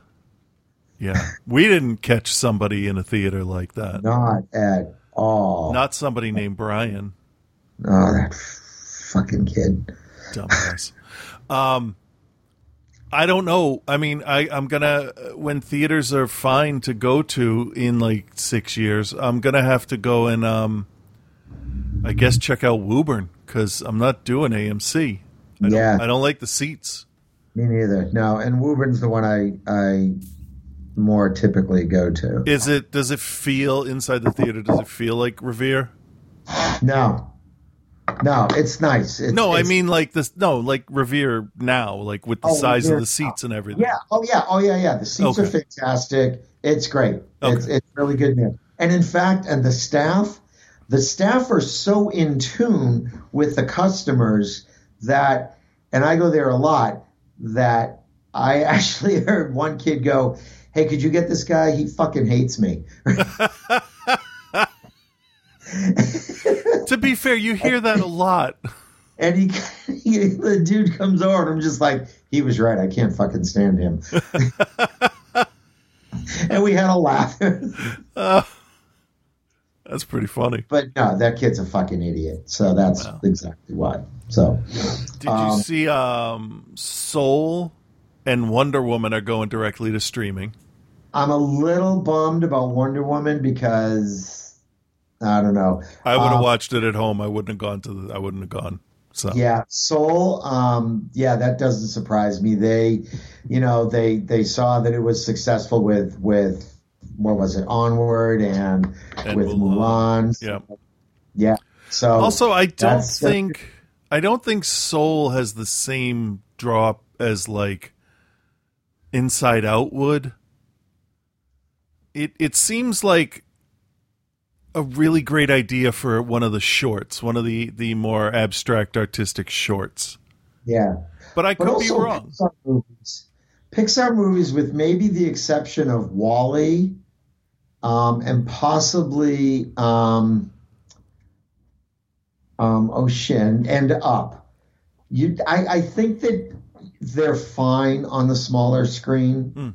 Yeah. We didn't catch somebody in a theater like that. Not at all. Not somebody named Brian. Oh, that fucking kid. Dumbass. um, I don't know. I mean, I, I'm gonna when theaters are fine to go to in like six years, I'm gonna have to go and um, I guess check out Woburn because I'm not doing AMC. I Yeah. don't, I don't like the seats. Me neither. No, and Woburn's the one I I more typically go to. Is it? Does it feel inside the theater? Does it feel like Revere? No, no, it's nice. It's, No, I mean like this. No, like Revere now, like with the Oh, size of the seats and everything. yeah, oh yeah, oh yeah, yeah. The seats are fantastic. It's great. It's it's really good. News. And in fact, and the staff, the staff are so in tune with the customers that, and I go there a lot. That I actually heard one kid go, "Hey, could you get this guy? He fucking hates me." To be fair, you hear that a lot. And he, he, the dude comes over, and I'm just like, he was right. I can't fucking stand him. and we had a laugh. That's pretty funny. but no, that kid's a fucking idiot. So that's exactly why. So Did Um, you see um, Soul and Wonder Woman are going directly to streaming? I'm a little bummed about Wonder Woman because I don't know. I would have Um, watched it at home. I wouldn't have gone to the. I wouldn't have gone. So Yeah, Soul. Um, yeah, that doesn't surprise me. They, you know, they they saw that it was successful with with what was it, Onward and, And with Mulan. Mulan. yeah. Yeah. So Also, I don't think I don't think Soul has the same drop as like Inside Out would. It it seems like a really great idea for one of the shorts, one of the the more abstract artistic shorts. yeah. But I But could be wrong. Pixar movies. Pixar movies, with maybe the exception of WALL-E, um, and possibly um, um, oh shit, and, Up. You, I, I think that they're fine on the smaller screen, Hmm.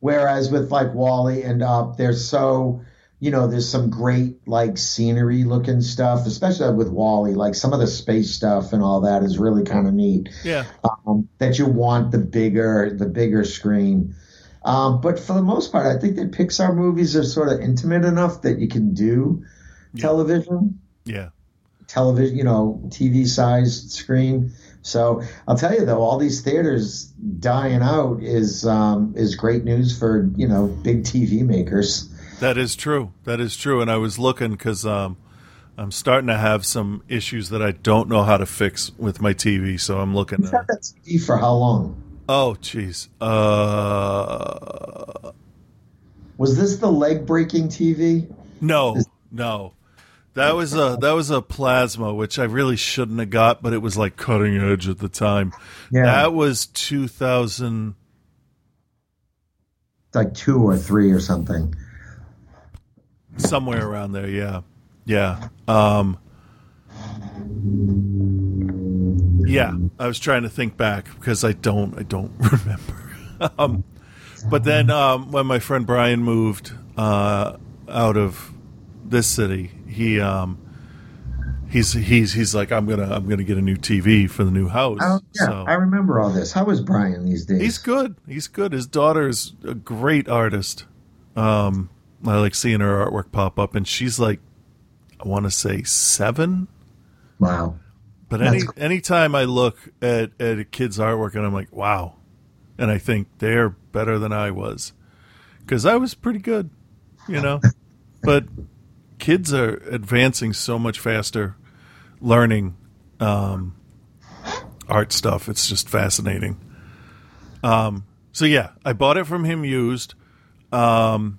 whereas with like WALL-E and Up, they're so. You know, there's some great like scenery looking stuff, especially with WALL-E. Like some of the space stuff and all that is really kind of neat Yeah. um, that you want the bigger the bigger screen. Um, but for the most part, I think that Pixar movies are sort of intimate enough that you can do television, Yeah. television, you know, TV sized screen. So I'll tell you though, all these theaters dying out is um, is great news for you know big TV makers. That is true. That is true. And I was looking because um, I'm starting to have some issues that I don't know how to fix with my TV. So I'm looking. You've had that TV for how long? oh, jeez. Uh, Was this the leg breaking TV? No, no. That was a that was a plasma, which I really shouldn't have got, but it was like cutting edge at the time. Yeah. That was two thousand Like two or three or something. Somewhere around there. Yeah, yeah, um, yeah. I was trying to think back because I don't I don't remember. um, but then um, when my friend Brian moved uh, out of this city, he um, he's he's he's like I'm gonna I'm gonna get a new TV for the new house. Oh, yeah, so. I remember all this. How is Brian these days? He's good. He's good. His daughter is a great artist. Um, I like seeing her artwork pop up, and she's like, I want to say seven. Wow. But any That's- anytime I look at at a kid's artwork, and I'm like, wow, and I think they're better than I was, because I was pretty good, you know. but kids are advancing so much faster, learning um, art stuff. It's just fascinating. Um, so yeah, I bought it from him used. Um,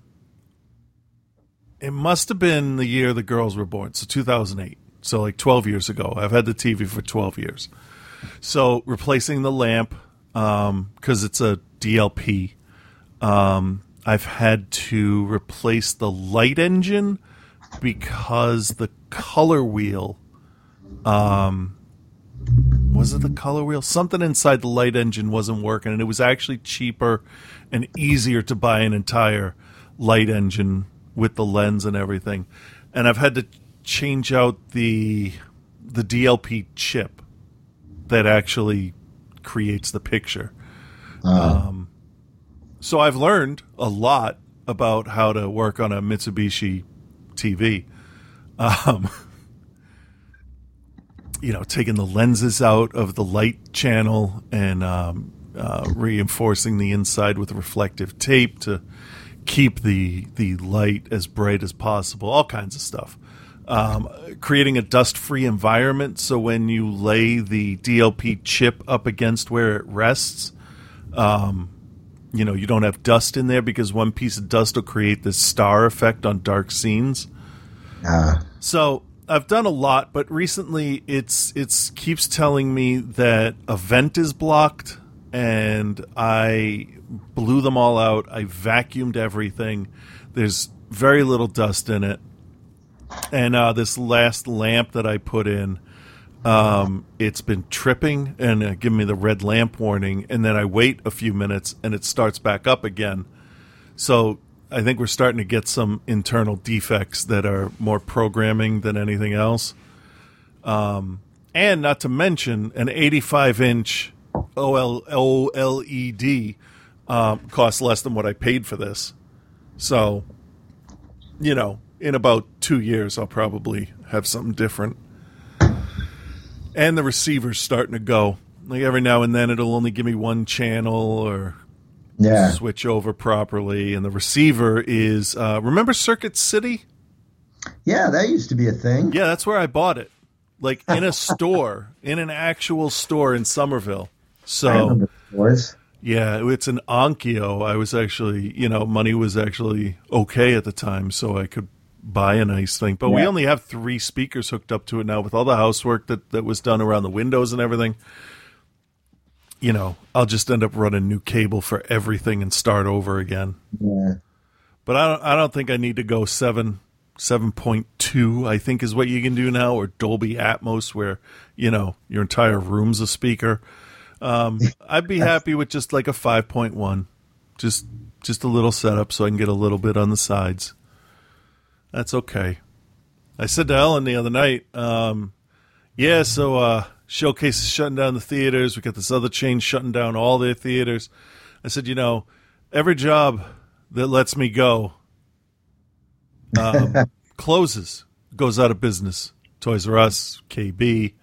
it must have been the year the girls were born, so 2008. So like 12 years ago. I've had the TV for 12 years. So replacing the lamp because it's a DLP. Um, I've had to replace the light engine because the color wheel. Um, was it the color wheel? Something inside the light engine wasn't working, and it was actually cheaper and easier to buy an entire light engine with the lens and everything. And I've had to change out the the DLP chip that actually creates the picture. Um, so I've learned a lot about how to work on a Mitsubishi TV. Um, you know, taking the lenses out of the light channel and um, uh, reinforcing the inside with reflective tape to keep the the light as bright as possible. All kinds of stuff. Um, creating a dust-free environment so when you lay the DLP chip up against where it rests, um, you know you don't have dust in there because one piece of dust will create this star effect on dark scenes. Ah, So I've done a lot, but recently it's it's keeps telling me that a vent is blocked, and I blew them all out. I vacuumed everything. There's very little dust in it, and uh, this last lamp that I put in, um, it's been tripping and uh, giving me the red lamp warning, and then I wait a few minutes and it starts back up again. So I think we're starting to get some internal defects that are more programming than anything else. Um, and not to mention an 85 inch OL, OLED um, costs less than what I paid for this. So, you know, in about two years, I'll probably have something different. And the receiver's starting to go. Like every now and then, it'll only give me one channel or yeah. switch over properly. And the receiver is uh, remember Circuit City? Yeah, that used to be a thing. Yeah, that's where I bought it. Like in a store, in an actual store in Somerville. So yeah, it's an Onkyo. I was actually, you know, money was actually okay at the time, so I could buy a nice thing. But we only have three speakers hooked up to it now with all the housework that, that was done around the windows and everything. You know, I'll just end up running new cable for everything and start over again. Yeah. But I don't I don't think I need to go seven seven point two, I think is what you can do now, or Dolby Atmos where, you know, your entire room's a speaker. Um, I'd be happy with just like a five point one. Just just a little setup so I can get a little bit on the sides. That's okay. I said to Ellen the other night, um, yeah, so uh Showcase is shutting down the theaters. We got this other chain shutting down all their theaters. I said, you know, every job that lets me go um, closes, goes out of business. Toys R Us, KB,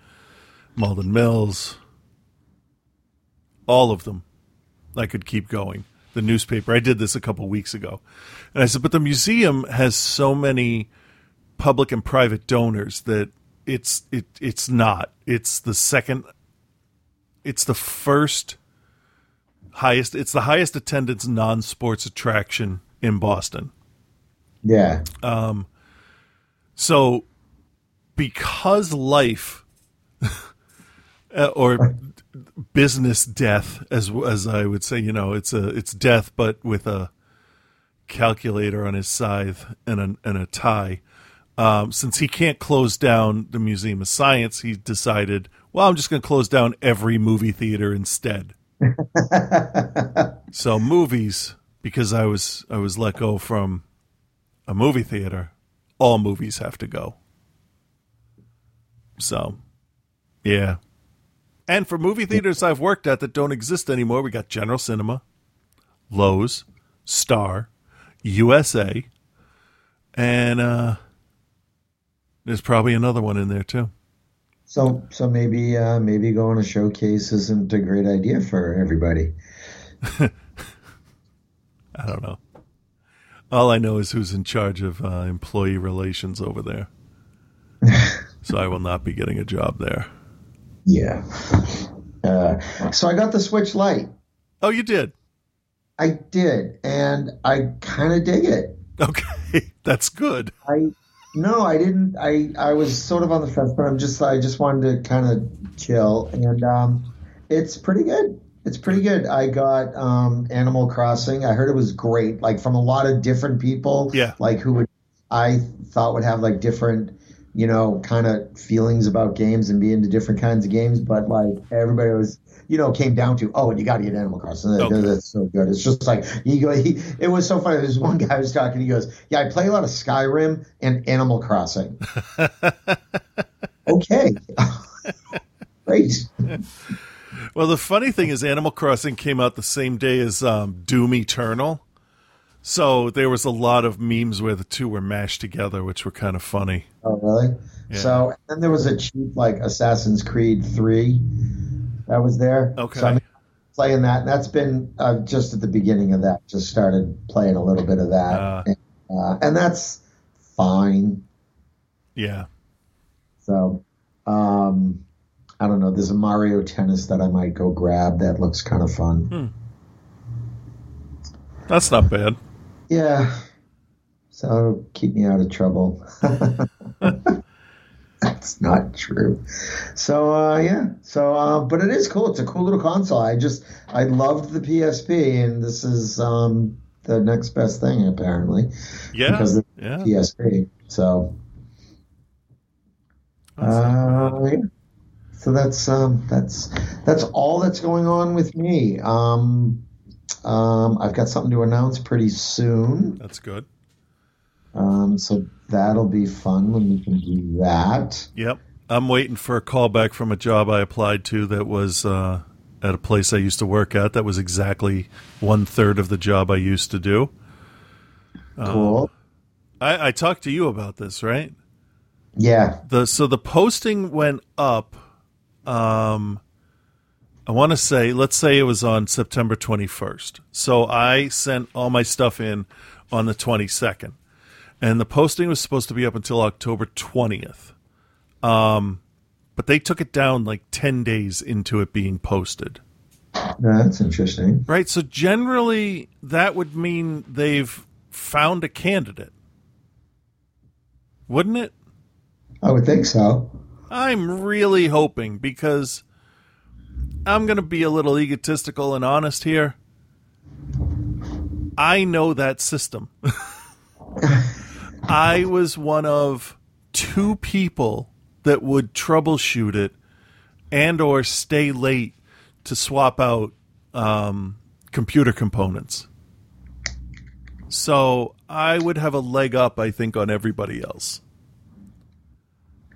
Malden Mills, all of them. I could keep going. The newspaper. I did this a couple weeks ago. And I said, but the museum has so many public and private donors that it's it it's not. It's the second it's the first highest it's the highest attendance non-sports attraction in Boston. Yeah. Um so, because life uh, or business death, as as I would say, you know, it's a it's death, but with a calculator on his scythe and a and a tie. Um, since he can't close down the Museum of Science, he decided, well, I'm just going to close down every movie theater instead. so movies, because I was I was let go from a movie theater, all movies have to go. So, yeah. And for movie theaters I've worked at that don't exist anymore, we got General Cinema, Loews, Star, USA, and uh there's probably another one in there too. So so maybe uh, maybe going to showcase isn't a great idea for everybody. I don't know. All I know is who's in charge of uh, employee relations over there. so I will not be getting a job there. Yeah. Uh, so I got the Switch Lite. Oh, you did? I did, and I kind of dig it. Okay, that's good. I no, I didn't. I I was sort of on the fence, but I'm just I just wanted to kind of chill, and um, it's pretty good. It's pretty good. I got um, Animal Crossing. I heard it was great, like from a lot of different people. Yeah. Like who would I thought would have like different, you know, kind of feelings about games and be into different kinds of games, but like everybody was. You know, came down to oh, and you got to get Animal Crossing. That- Okay. That's so good. It's just like he go. He, it was so funny. There's one guy was talking. He goes, "Yeah, I play a lot of Skyrim and Animal Crossing." okay, great. Well, the funny thing is, Animal Crossing came out the same day as um, Doom Eternal. So there was a lot of memes where the two were mashed together, which were kind of funny. Oh, really? Yeah. So then there was a cheap like Assassin's Creed three that was there. Okay. So I'm playing that, and that's been uh, just at the beginning of that. Just started playing a little bit of that, Ah. and, uh, and that's fine. Yeah. So, um, I don't know. There's a Mario Tennis that I might go grab. That looks kind of fun. Hmm. That's not bad. Yeah. So it'll keep me out of trouble. That's not true. So uh, yeah. So uh, but it is cool. It's a cool little console. I just I loved the PSP, and this is um, the next best thing apparently Yeah. because of Yeah. PSP. So uh, yeah. So that's um, that's that's all that's going on with me. Um, um, I've got something to announce pretty soon. That's good. Um, so that'll be fun when we can do that. Yep. I'm waiting for a call back from a job I applied to that was uh, at a place I used to work at. That was exactly one third of the job I used to do. Cool. I, I talked to you about this, right? Yeah. the so the posting went up um i want to say let's say it was on september 21st so i sent all my stuff in on the 22nd and the posting was supposed to be up until october 20th um but they took it down like 10 days into it being posted. That's interesting. right? So generally that would mean they've found a candidate. Wouldn't it? I would think so. I'm really hoping because I'm going to be a little egotistical and honest here. I know that system. I was one of two people that would troubleshoot it and or stay late to swap out um, computer components. So I would have a leg up, I think, on everybody else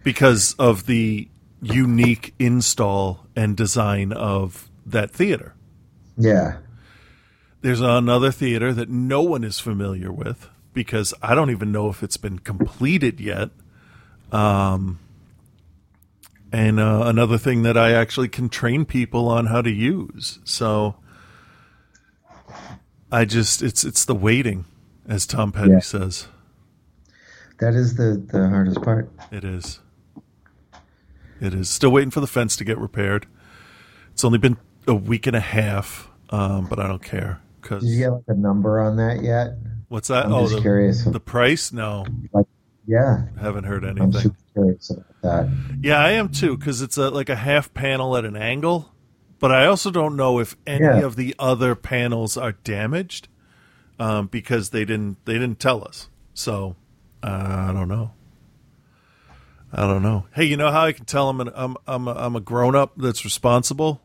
because of the unique install and design of that theater. Yeah. There's another theater that no one is familiar with because I don't even know if it's been completed yet. Um, and uh, another thing that I actually can train people on how to use. So I just it's it's the waiting, as Tom Petty Yeah. says. That is the, the hardest part. It is. It is. Still waiting for the fence to get repaired. It's only been a week and a half, um, but I don't care because Did you get like a number on that yet? What's that? I'm oh, just the, curious. the price? No, yeah, haven't heard anything. I'm super curious about that. Yeah, I am too because it's a like a half panel at an angle, but I also don't know if any Yeah. of the other panels are damaged um, because they didn't they didn't tell us. So uh, I don't know. I don't know. Hey, you know how I can tell I'm an, I'm I'm a, I'm a grown up that's responsible?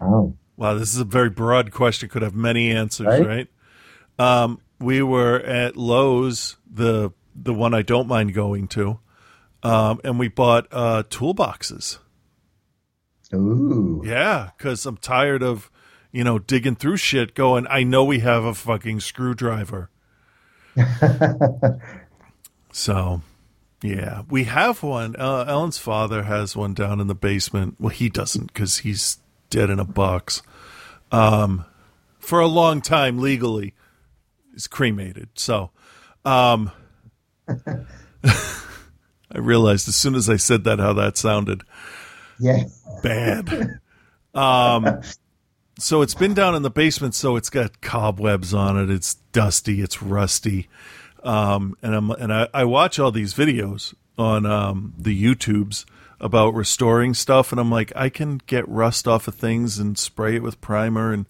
Oh, Wow, this is a very broad question. Could have many answers, Right. right? Um, we were at Lowe's, the the one I don't mind going to, um, and we bought uh, toolboxes. ooh, Yeah, because I'm tired of, you know, digging through shit. Going, I know we have a fucking screwdriver. so, yeah, we have one. Uh, Ellen's father has one down in the basement. Well, he doesn't because he's dead in a box. Um, for a long time legally, he's cremated. So, um, I realized as soon as I said that how that sounded yeah. bad. um, so it's been down in the basement, so it's got cobwebs on it. It's dusty. It's rusty. Um, and I'm and I, I watch all these videos on um, the YouTubes about restoring stuff, and I'm like, I can get rust off of things and spray it with primer and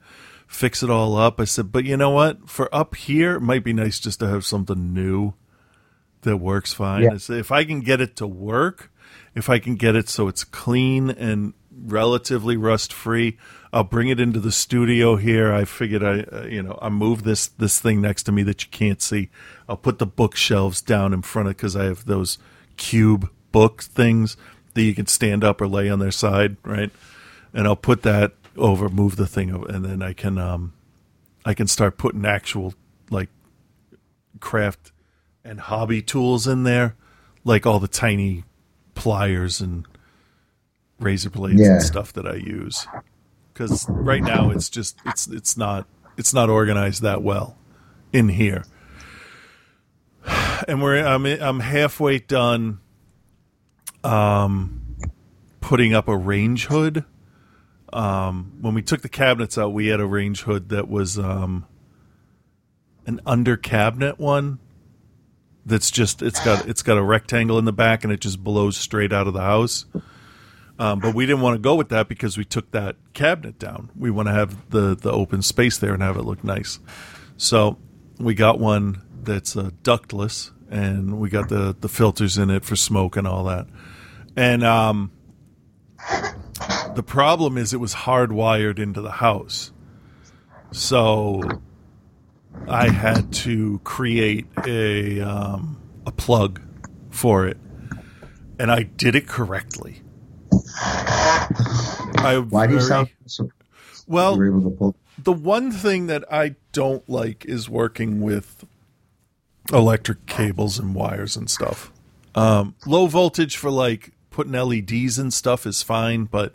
fix it all up. I said, but you know what? For up here, it might be nice just to have something new that works fine. Yeah. If I can get it to work, if I can get it so it's clean and relatively rust free, I'll bring it into the studio here. I figured I, uh, you know, I move this this thing next to me that you can't see. I'll put the bookshelves down in front of because I have those cube book things that you can stand up or lay on their side, right? And I'll put that over, move the thing, over, and then I can, um, I can start putting actual like craft and hobby tools in there, like all the tiny pliers and razor blades Yeah. and stuff that I use. Because right now it's just it's it's not it's not organized that well in here. And we're I'm I'm halfway done um putting up a range hood. Um when we took the cabinets out, we had a range hood that was um an under cabinet one that's just it's got it's got a rectangle in the back and it just blows straight out of the house. Um, but we didn't want to go with that because we took that cabinet down. We want to have the the open space there and have it look nice. So we got one that's uh, ductless and we got the the filters in it for smoke and all that. And um, the problem is it was hardwired into the house. So I had to create a um, a plug for it, and I did it correctly. I Why do you sound so well? you were able to pull? The one thing that I don't like is working with electric cables and wires and stuff. Um, low voltage for like putting LEDs and stuff is fine, but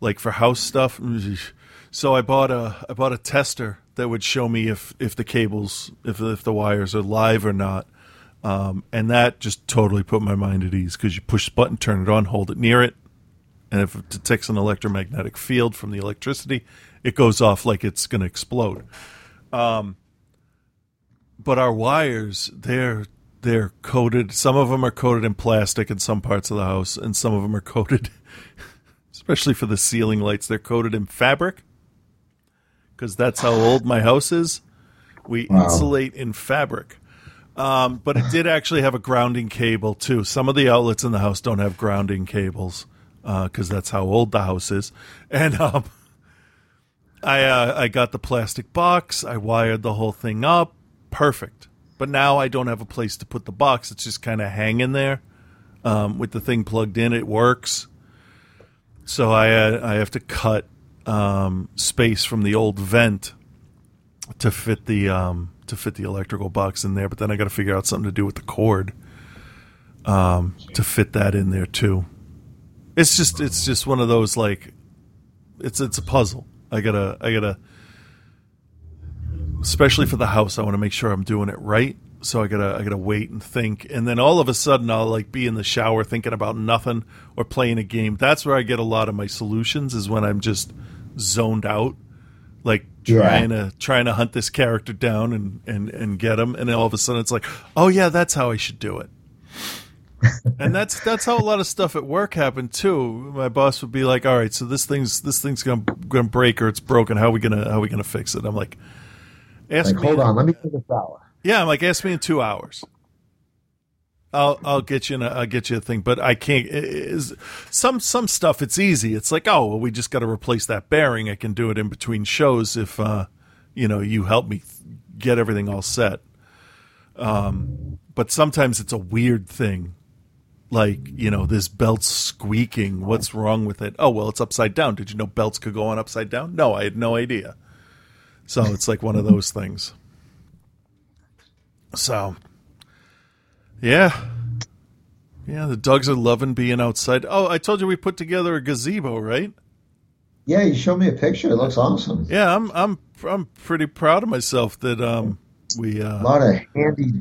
like for house stuff, so I bought a I bought a tester that would show me if if the cables if if the wires are live or not. Um, and that just totally put my mind at ease because you push the button, turn it on, hold it near it, and if it detects an electromagnetic field from the electricity, it goes off like it's going to explode. Um, but our wires, they're they're coated. Some of them are coated in plastic in some parts of the house, and some of them are coated, especially for the ceiling lights, they're coated in fabric because that's how old my house is. We Wow. insulate in fabric. Um, but it did actually have a grounding cable too. Some of the outlets in the house don't have grounding cables because that's how old the house is. And um, I uh, I got the plastic box. I wired the whole thing up, perfect. But now I don't have a place to put the box. It's just kind of hanging there um, with the thing plugged in. It works. So I uh, I have to cut um, space from the old vent to fit the um, to fit the electrical box in there. But then I got to figure out something to do with the cord um, to fit that in there too. It's just it's just one of those like it's it's a puzzle. I gotta I gotta especially for the house. I want to make sure I'm doing it right. So I gotta I gotta wait and think, and then all of a sudden I'll like be in the shower thinking about nothing or playing a game. That's where I get a lot of my solutions is when I'm just zoned out like Yeah. trying to trying to hunt this character down and and and get him, and then all of a sudden it's like, oh yeah, that's how I should do it. And that's that's how a lot of stuff at work happened too. My boss would be like, "All right, so this thing's this thing's gonna gonna break or it's broken. How are we gonna how are we gonna fix it?" I'm like, "Ask Like, me." hold on, let me take a shower. Yeah, I'm like, ask me in two hours. I'll I'll get you in a, I'll get you a thing, but I can't. Is some some stuff it's easy. It's like, oh, well, we just got to replace that bearing. I can do it in between shows if uh, you know you help me get everything all set. Um, but sometimes it's a weird thing, like you know this belt squeaking. What's wrong with it? Oh well, it's upside down. Did you know belts could go on upside down? No, I had no idea. So it's like one of those things. So, yeah. Yeah, the dogs are loving being outside. Oh, I told you we put together a gazebo, right? Yeah, you showed me a picture. It looks awesome. Yeah, I'm I'm I'm pretty proud of myself that um we A uh lot of handy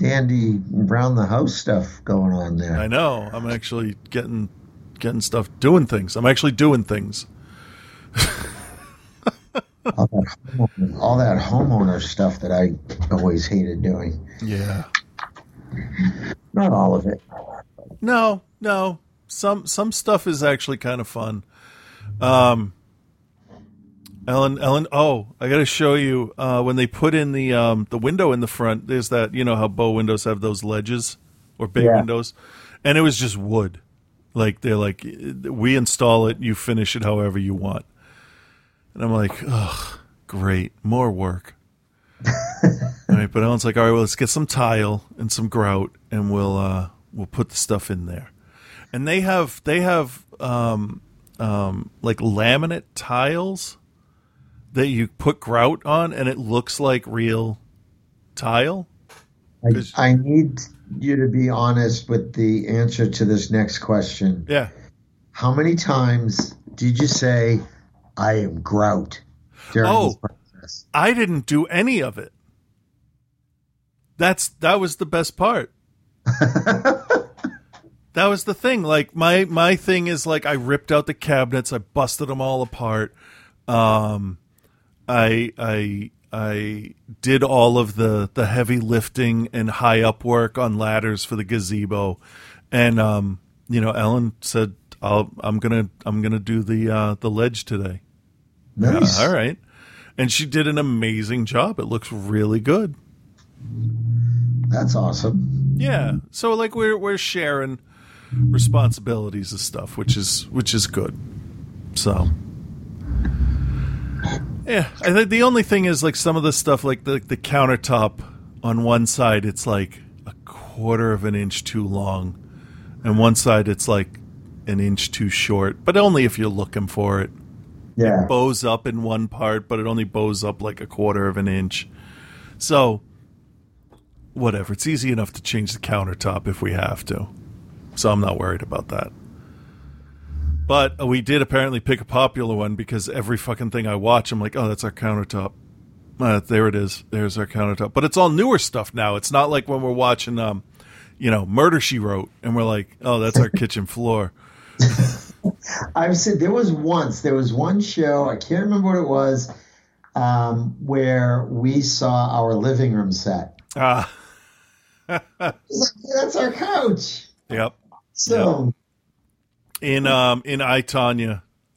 dandy around the house stuff going on there. I know. I'm actually getting getting stuff doing things. I'm actually doing things. all, that homeowner, all that homeowner stuff that I always hated doing. Yeah. Not all of it. No, no. Some some stuff is actually kind of fun. Um Ellen Ellen oh, I got to show you uh when they put in the um the window in the front, there's that, you know how bow windows have those ledges or bay Yeah. windows and it was just wood. Like they're like we install it, you finish it however you want. And I'm like, "Ugh, great. More work." all right, but Ellen's like, "All right, well, let's get some tile and some grout and we'll uh we'll put the stuff in there." and they have they have um, um, like laminate tiles that you put grout on, and it looks like real tile. I, I need you to be honest with the answer to this next question. Yeah, How many times did you say, I am grout during Oh. this process? I didn't do any of it. That's that was the best part. that was the thing. Like my my thing is like I ripped out the cabinets, I busted them all apart. Um, I I I did all of the the heavy lifting and high up work on ladders for the gazebo, and um, you know, Ellen said, I'll, "I'm gonna I'm gonna do the uh, the ledge today." Nice. Uh, all right. And she did an amazing job. It looks really good. That's awesome. Yeah. So like we're we're sharing responsibilities and stuff, which is which is good. So Yeah, I think the only thing is like some of the stuff like the the countertop on one side it's like a quarter of an inch too long and one side it's like an inch too short, but only if you're looking for it. Yeah. it bows up in one part, but it only bows up like a quarter of an inch. So, whatever. It's easy enough to change the countertop if we have to. So I'm not worried about that. But we did apparently pick a popular one because every fucking thing I watch, I'm like, oh, that's our countertop. Uh, there it is. There's our countertop. But it's all newer stuff now. It's not like when we're watching, um, you know, Murder She Wrote, and we're like, oh, that's our kitchen floor. I've said there was once, there was one show, I can't remember what it was, um, where we saw our living room set. Ah, like, That's our couch. yep. So, in um in I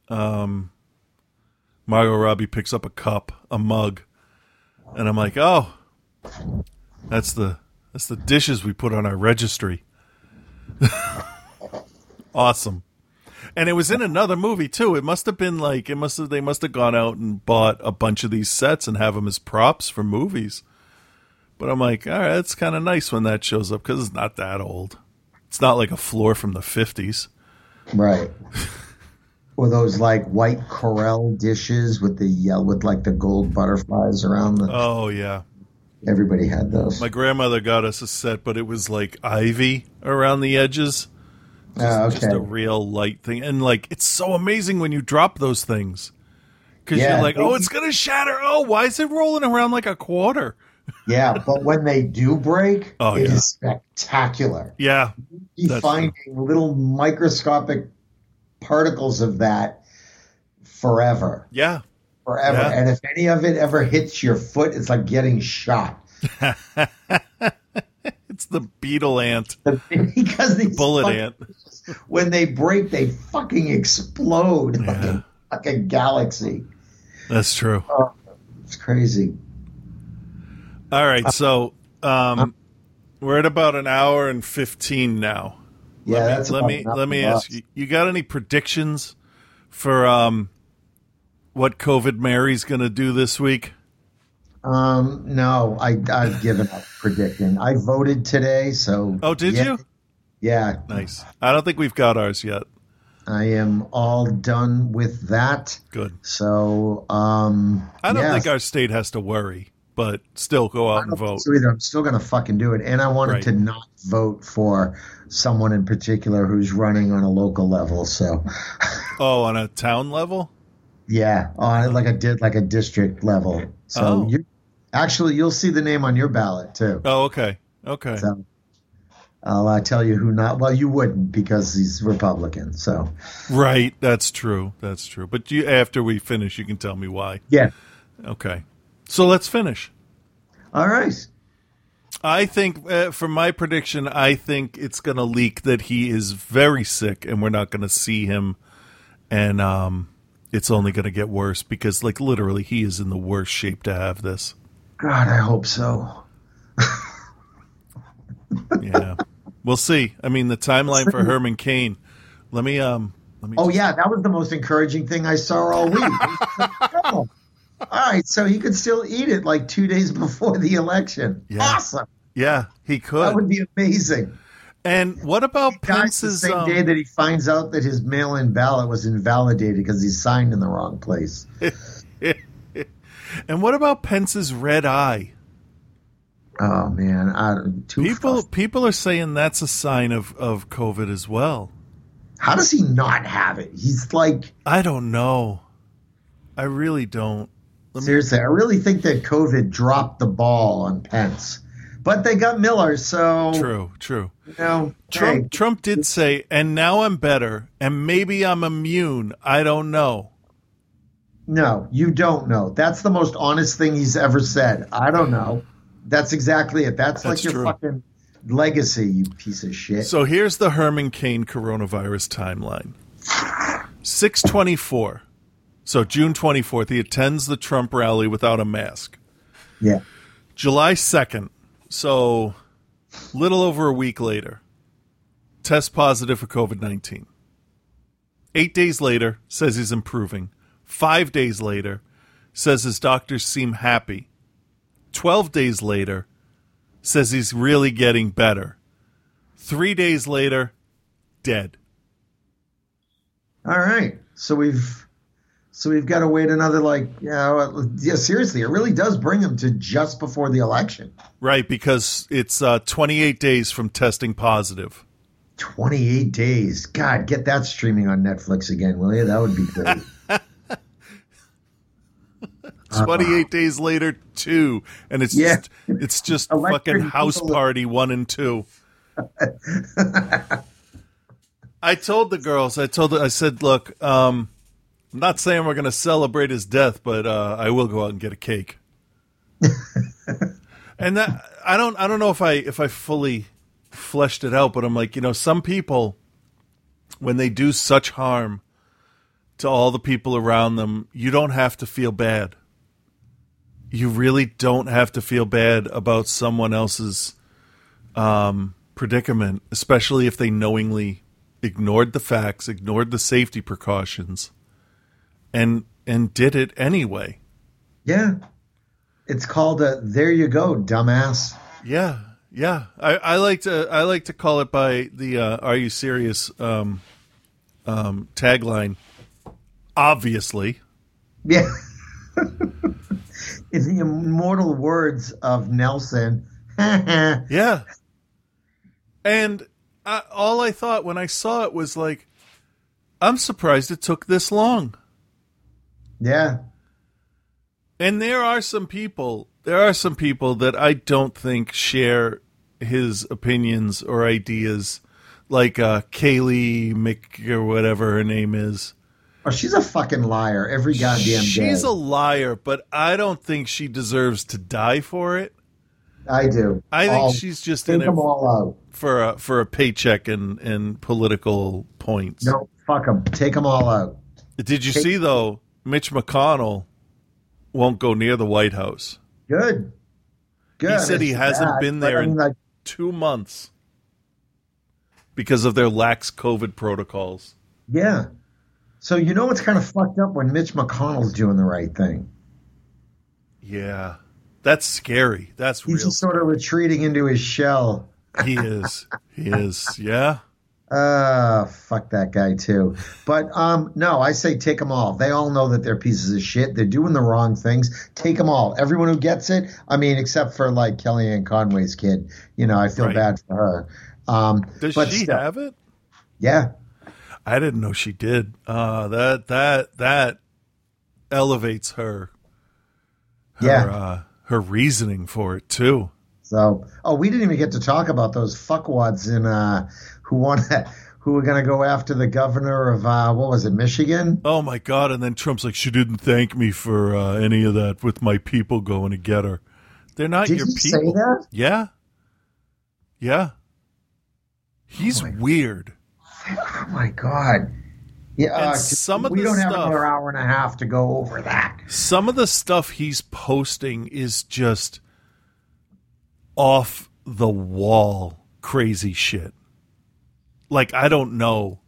um Margot Robbie picks up a cup, a mug, and I'm like, oh, that's the that's the dishes we put on our registry. awesome. And it was in another movie too. It must have been like it must have they must have gone out and bought a bunch of these sets and have them as props for movies. But I'm like, all right, it's kind of nice when that shows up because it's not that old. It's not like a floor from the 50s. Right. Or those like white Corelle dishes with the yellow, with like the gold butterflies around the. Oh yeah. Everybody had those. My grandmother got us a set, but it was like ivy around the edges. Ah, okay. Just a real light thing. And like it's so amazing when you drop those things. Cuz Yeah, you're like, "Oh, it's going to shatter. Oh, why is it rolling around like a quarter?" Yeah, but when they do break, Oh, it is yeah. spectacular. Yeah. You finding little microscopic particles of that forever. Yeah. forever. Yeah. And if any of it ever hits your foot, it's like getting shot. It's the beetle ant, because these bullet fucking- ant. when they break, they fucking explode like, a, like a galaxy. That's true. Oh, it's crazy. All right, so um, we're at about an hour and fifteen now. Yeah, let me, that's let me let me ask us. you. You got any predictions for um, what COVID Mary's going to do this week? Um, no, I I've given up predicting. I voted today, so Oh, did yeah, you? Yeah, Nice. I don't think we've got ours yet. I am all done with that. Good. So, um, I don't yeah, think our state has to worry, but still go out and vote. so either. I'm still going to fucking do it, and I wanted Right. to not vote for someone in particular who's running on a local level. So, Oh, on a town level? yeah, on like I did like a district level. So Oh. you actually you'll see the name on your ballot too. Oh, okay. Okay. So I'll uh, tell you who not. Well, you wouldn't because he's Republican. So Right. That's true. That's true. But you, after we finish, you can tell me why. yeah. Okay. So let's finish. All right. I think, uh, for my prediction, I think it's going to leak that he is very sick and we're not going to see him. And um, it's only going to get worse because, like, literally, he is in the worst shape to have this. God, I hope so. Yeah. we'll see. I mean, the timeline for Herman Cain. Let me, um, let me. Oh just- yeah, that was the most encouraging thing I saw all week. All right, so he could still eat it like two days before the election. Yeah. Awesome. Yeah, he could. That would be amazing. and what about Dies the Pence's? same Um, day that he finds out that his mail-in ballot was invalidated because he signed in the wrong place. and what about Pence's red eye? Oh man, I, too People, people are saying that's a sign of of COVID as well. How does he not have it? He's like I don't know. I really don't. Let me- seriously. I really think that COVID dropped the ball on Pence, but they got Miller, so True, true. You know, Trump hey, Trump did say, and now I'm better, and maybe I'm immune. I don't know. No, you don't know. That's the most honest thing he's ever said. I don't know. That's exactly it. That's, That's like your true. fucking legacy, you piece of shit. So here's the Herman Cain coronavirus timeline. 624. So June 24th, he attends the Trump rally without a mask. yeah. July 2nd, so little over a week later, test positive for COVID 19. Eight days later, says he's improving. Five days later, says his doctors seem happy. 12 days later, says he's really getting better. Three days later, dead. All right. So we've so we've got to wait another like yeah, well, yeah seriously, it really does bring them to just before the election. Right, because it's uh, 28 days from testing positive. 28 days. God, get that streaming on Netflix again, will you? That would be great. 28 days later, two. And it's Yeah. just it's just Electric fucking house party one and two. I told the girls, I told I said, look, um, I'm not saying we're gonna celebrate his death, but uh, I will go out and get a cake. and that I don't I don't know if I if I fully fleshed it out, but I'm like, you know, some people when they do such harm to all the people around them, you don't have to feel bad. You really don't have to feel bad about someone else's um, predicament, especially if they knowingly ignored the facts, ignored the safety precautions, and and did it anyway. yeah. It's called a there you go, dumbass. Yeah, yeah. I, I like to I like to call it by the uh, "Are you serious?" Um, um, tagline. Obviously, Yeah. In the immortal words of Nelson, yeah. Yeah. And I, all I thought when I saw it was like, I'm surprised it took this long. And there are some people, there are some people that I don't think share his opinions or ideas, like uh, Kayleigh Mc or whatever her name is. Oh, she's a fucking liar every goddamn day. She's a liar, but I don't think she deserves to die for it. I do. I think All- she's just in it them all out. for a for a paycheck and and political points. No, fuck them. Take them all out. Did you Take- see though? Mitch McConnell won't go near the White House. Good. Good. He said he It's hasn't bad, been there I mean, in like, two months because of their lax COVID protocols. yeah. So you know what's kind of fucked up when Mitch McConnell's doing the right thing. Yeah, that's scary. That's He's real. just sort of retreating into his shell. He is. He is. Yeah. Uh, fuck that guy too. But um, no, I say take them all. They all know that they're pieces of shit. They're doing the wrong things. Take them all. Everyone who gets it. I mean, except for like Kellyanne Conway's kid. You know, I feel Right. bad for her. Um, Does but she still, have it? Yeah. I didn't know she did. Uh, that that that elevates her. her Yeah. Uh, her reasoning for it too. So, oh, we didn't even get to talk about those fuckwads in uh, who won who were going to go after the governor of uh, what was it, Michigan? Oh my god! And then Trump's like, she didn't thank me for uh, any of that with my people going to get her. They're not Did your people. that? Yeah. Yeah. He's Oh weird. Oh my god! Yeah, uh, some of we don't have another hour and a half to go over that. Some of the stuff he's posting is just off the wall crazy shit. Like I don't know.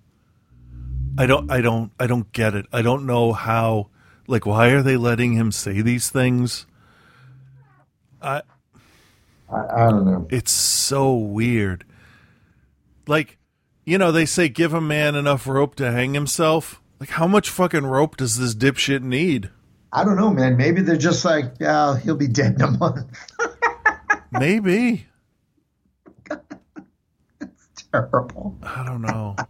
I don't I don't I don't get it. I don't know how like why are they letting him say these things? I I, I don't know. it's so weird. Like, you know, they say give a man enough rope to hang himself. Like, how much fucking rope does this dipshit need? I don't know, man. Maybe they're just like, yeah, he'll be dead in a month. Maybe. Terrible. I don't know.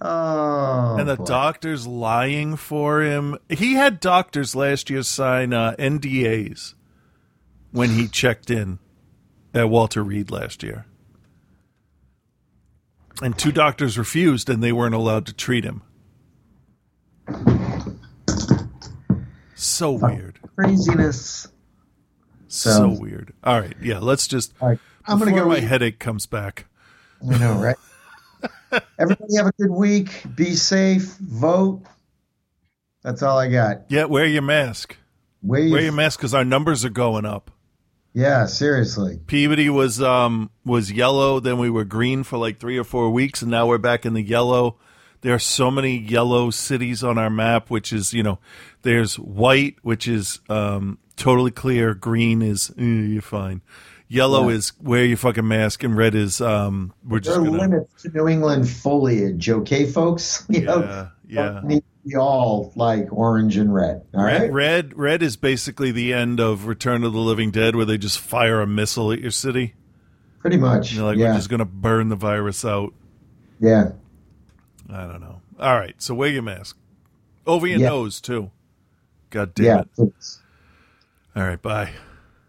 Oh, and the boy. doctor's lying for him. He had doctors last year sign uh, NDAs when he checked in at Walter Reed last year. And two doctors refused and they weren't allowed to treat him. So weird. craziness. So, So- weird. All right. Yeah, let's just. Right, I'm gonna before go my eat. headache comes back. I know, right? Everybody have a good week. Be safe. Vote. That's all I got. Yeah, wear your mask. Wear your, Wear your mask because our numbers are going up. yeah, seriously. Peabody was um was yellow, then we were green for like three or four weeks, and now we're back in the yellow. There are so many yellow cities on our map, which is you know, there's white, which is um totally clear. Green is eh, you're fine. Yellow is wear your fucking mask, and red is um we're just There are gonna limits to New England foliage, okay, folks? You know, yeah yeah. don't need to be all like orange and red. All right. Red, red red is basically the end of Return of the Living Dead, where they just fire a missile at your city. Pretty much. And they're like, yeah. we're just gonna burn the virus out. yeah. I don't know. All right, so wear your mask over your Yeah. nose too. God damn Yeah. it! All right, bye.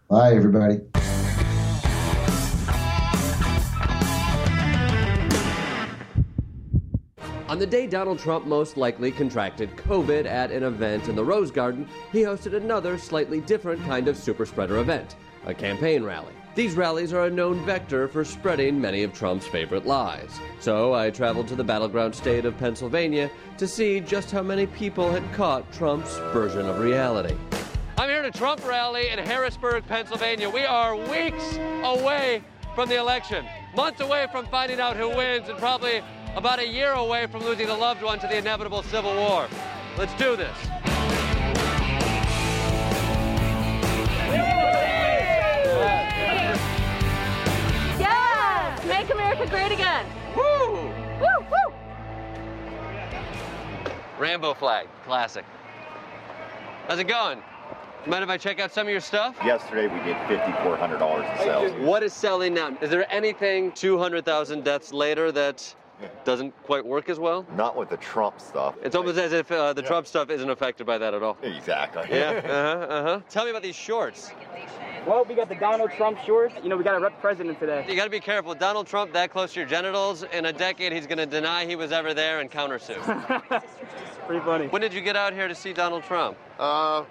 Bye, everybody. On the day Donald Trump most likely contracted COVID at an event in the Rose Garden, he hosted another slightly different kind of super spreader event, a campaign rally. These rallies are a known vector for spreading many of Trump's favorite lies. So I traveled to the battleground state of Pennsylvania to see just how many people had caught Trump's version of reality. I'm here at a Trump rally in Harrisburg, Pennsylvania. We are weeks away from the election, months away from finding out who wins, and probably about a year away from losing a loved one to the inevitable civil war. Let's do this. Yes! Make America great again. Woo! Woo, woo! Rambo flag, classic. How's it going? Mind if I check out some of your stuff? Yesterday we did $5,400 in sales. What is selling now? Is there anything 200,000 deaths later that doesn't quite work as well? Not with the Trump stuff. It's almost as if uh, the Trump stuff isn't affected by that at all. Exactly. Yeah. Uh huh. Uh huh. Tell me about these shorts. Well, we got the Donald Trump shorts. You know, we got to rep president today. You got to be careful. Donald Trump that close to your genitals. In a decade, he's going to deny he was ever there and countersue. Pretty funny. when did you get out here to see Donald Trump? Uh,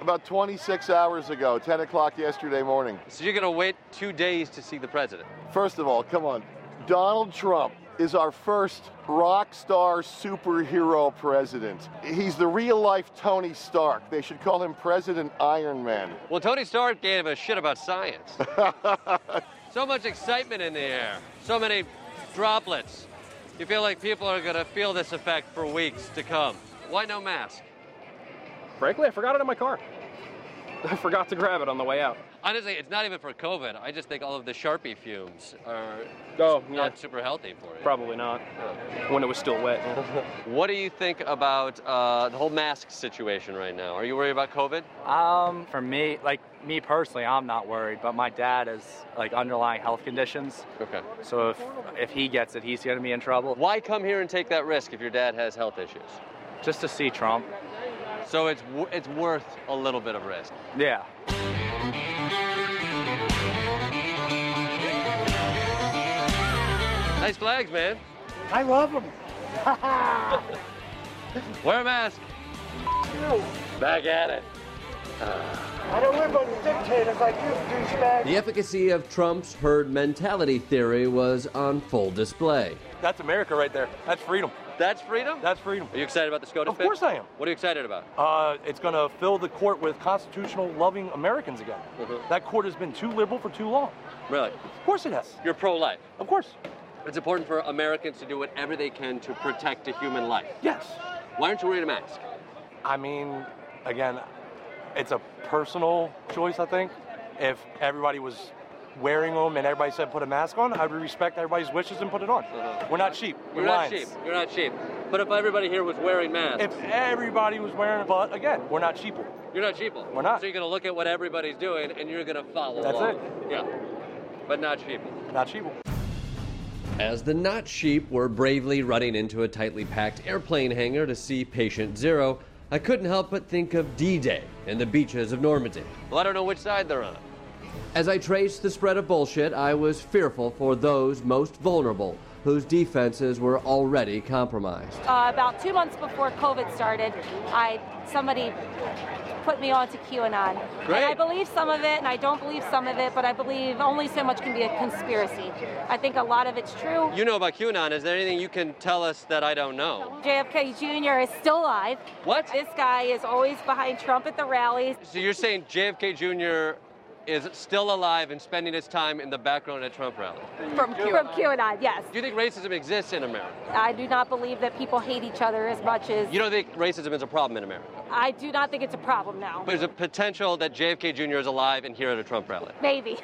about 26 hours ago, 10 o'clock yesterday morning. So you're going to wait two days to see the president? First of all, come on. Donald Trump is our first rock star superhero president. He's the real life Tony Stark. They should call him President Iron Man. Well, Tony Stark gave a shit about science. so much excitement in the air, so many droplets. You feel like people are going to feel this effect for weeks to come. Why no mask? Frankly, I forgot it in my car. I forgot to grab it on the way out. Honestly, it's not even for COVID. I just think all of the Sharpie fumes are Oh, yeah. not super healthy for you. Probably not. When it was still wet. What do you think about uh, the whole mask situation right now? Are you worried about COVID? Um, for me, like me personally, I'm not worried, but my dad has like underlying health conditions. Okay. So if if he gets it, he's gonna be in trouble. Why come here and take that risk if your dad has health issues? Just to see Trump. So it's it's worth a little bit of risk. Yeah. Nice flags, man. I love them. Wear a mask. Back at it. I don't live under dictators like you, douchebag. The efficacy of Trump's herd mentality theory was on full display. That's America right there. That's freedom. That's freedom? That's freedom. Are you excited about the SCOTUS Of course I am. What are you excited about? Uh, it's going to fill the court with constitutional loving Americans again. Mhm. That court has been too liberal for too long. Really? Of course it has. You're pro-life. Of course. It's important for Americans to do whatever they can to protect a human life. Yes. Why aren't you wearing a mask? I mean, again, it's a personal choice, I think. If everybody was wearing them and everybody said put a mask on, I would respect everybody's wishes and put it on. Uh-huh. We're not sheep. We're You're not lions. cheap. You're not cheap. But if everybody here was wearing masks, If everybody was wearing but again, we're not sheeple. you're not sheeple. We're not. So you're gonna look at what everybody's doing and you're gonna follow That's along. it. Yeah. But not sheeple. Not sheeple. As the not sheep were bravely running into a tightly packed airplane hangar to see Patient Zero, I couldn't help but think of D Day and the beaches of Normandy. Well, I don't know which side they're on. As I traced the spread of bullshit, I was fearful for those most vulnerable, whose defenses were already compromised. Uh, about two months before COVID started, I somebody put me on to QAnon. Great. And I believe some of it, and I don't believe some of it, but I believe only so much can be a conspiracy. I think a lot of it's true. You know about QAnon. Is there anything you can tell us that I don't know? JFK Jr. is still alive. What? This guy is always behind Trump at the rallies. So you're saying JFK Jr. is still alive and spending his time in the background at Trump rally? From QAnon. From QAnon, yes. Do you think racism exists in America? I do not believe that people hate each other as much as. You don't think racism is a problem in America? I do not think it's a problem now. But There's a potential that JFK Jr. is alive and here at a Trump rally. Maybe.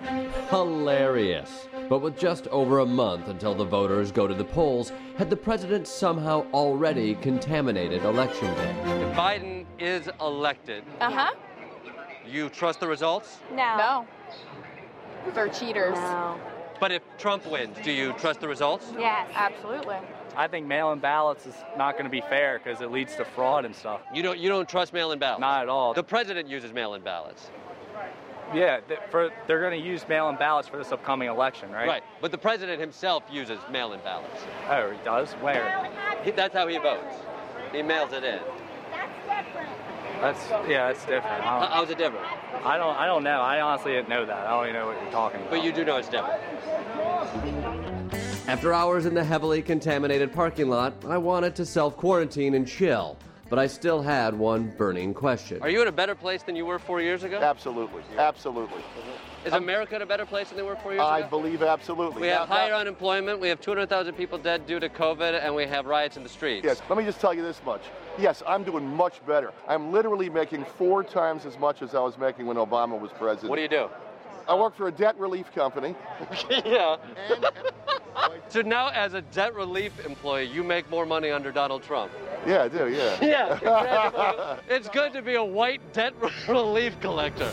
Hilarious. But with just over a month until the voters go to the polls, had the president somehow already contaminated election day? If Biden is elected, Uh huh. You trust the results? No. No. They're cheaters. No. But if Trump wins, do you trust the results? Yes. Absolutely. I think mail-in ballots is not going to be fair because it leads to fraud and stuff. You don't you don't trust mail-in ballots? Not at all. The president uses mail-in ballots. Yeah, th- for they're going to use mail-in ballots for this upcoming election, right? Right. But the president himself uses mail-in ballots. Oh, he does. Where? He, that's how he votes. He mails it in. That's yeah, that's yeah, it's different. I How- don't, How's it different? I don't. I don't know. I honestly didn't know that. I don't even know what you're talking about. But you do know it's different. After hours in the heavily contaminated parking lot, I wanted to self quarantine and chill, but I still had one burning question. Are you in a better place than you were four years ago? Absolutely. Absolutely. Is um, America in a better place than they were four years I ago? I believe absolutely. We have higher now- unemployment, we have 200,000 people dead due to COVID, and we have riots in the streets. Yes, let me just tell you this much. Yes, I'm doing much better. I'm literally making four times as much as I was making when Obama was president. What do you do? I work for a debt relief company. yeah. so now, as a debt relief employee, you make more money under Donald Trump. Yeah, I do, yeah. Yeah, congratulations. it's good to be a white debt relief collector.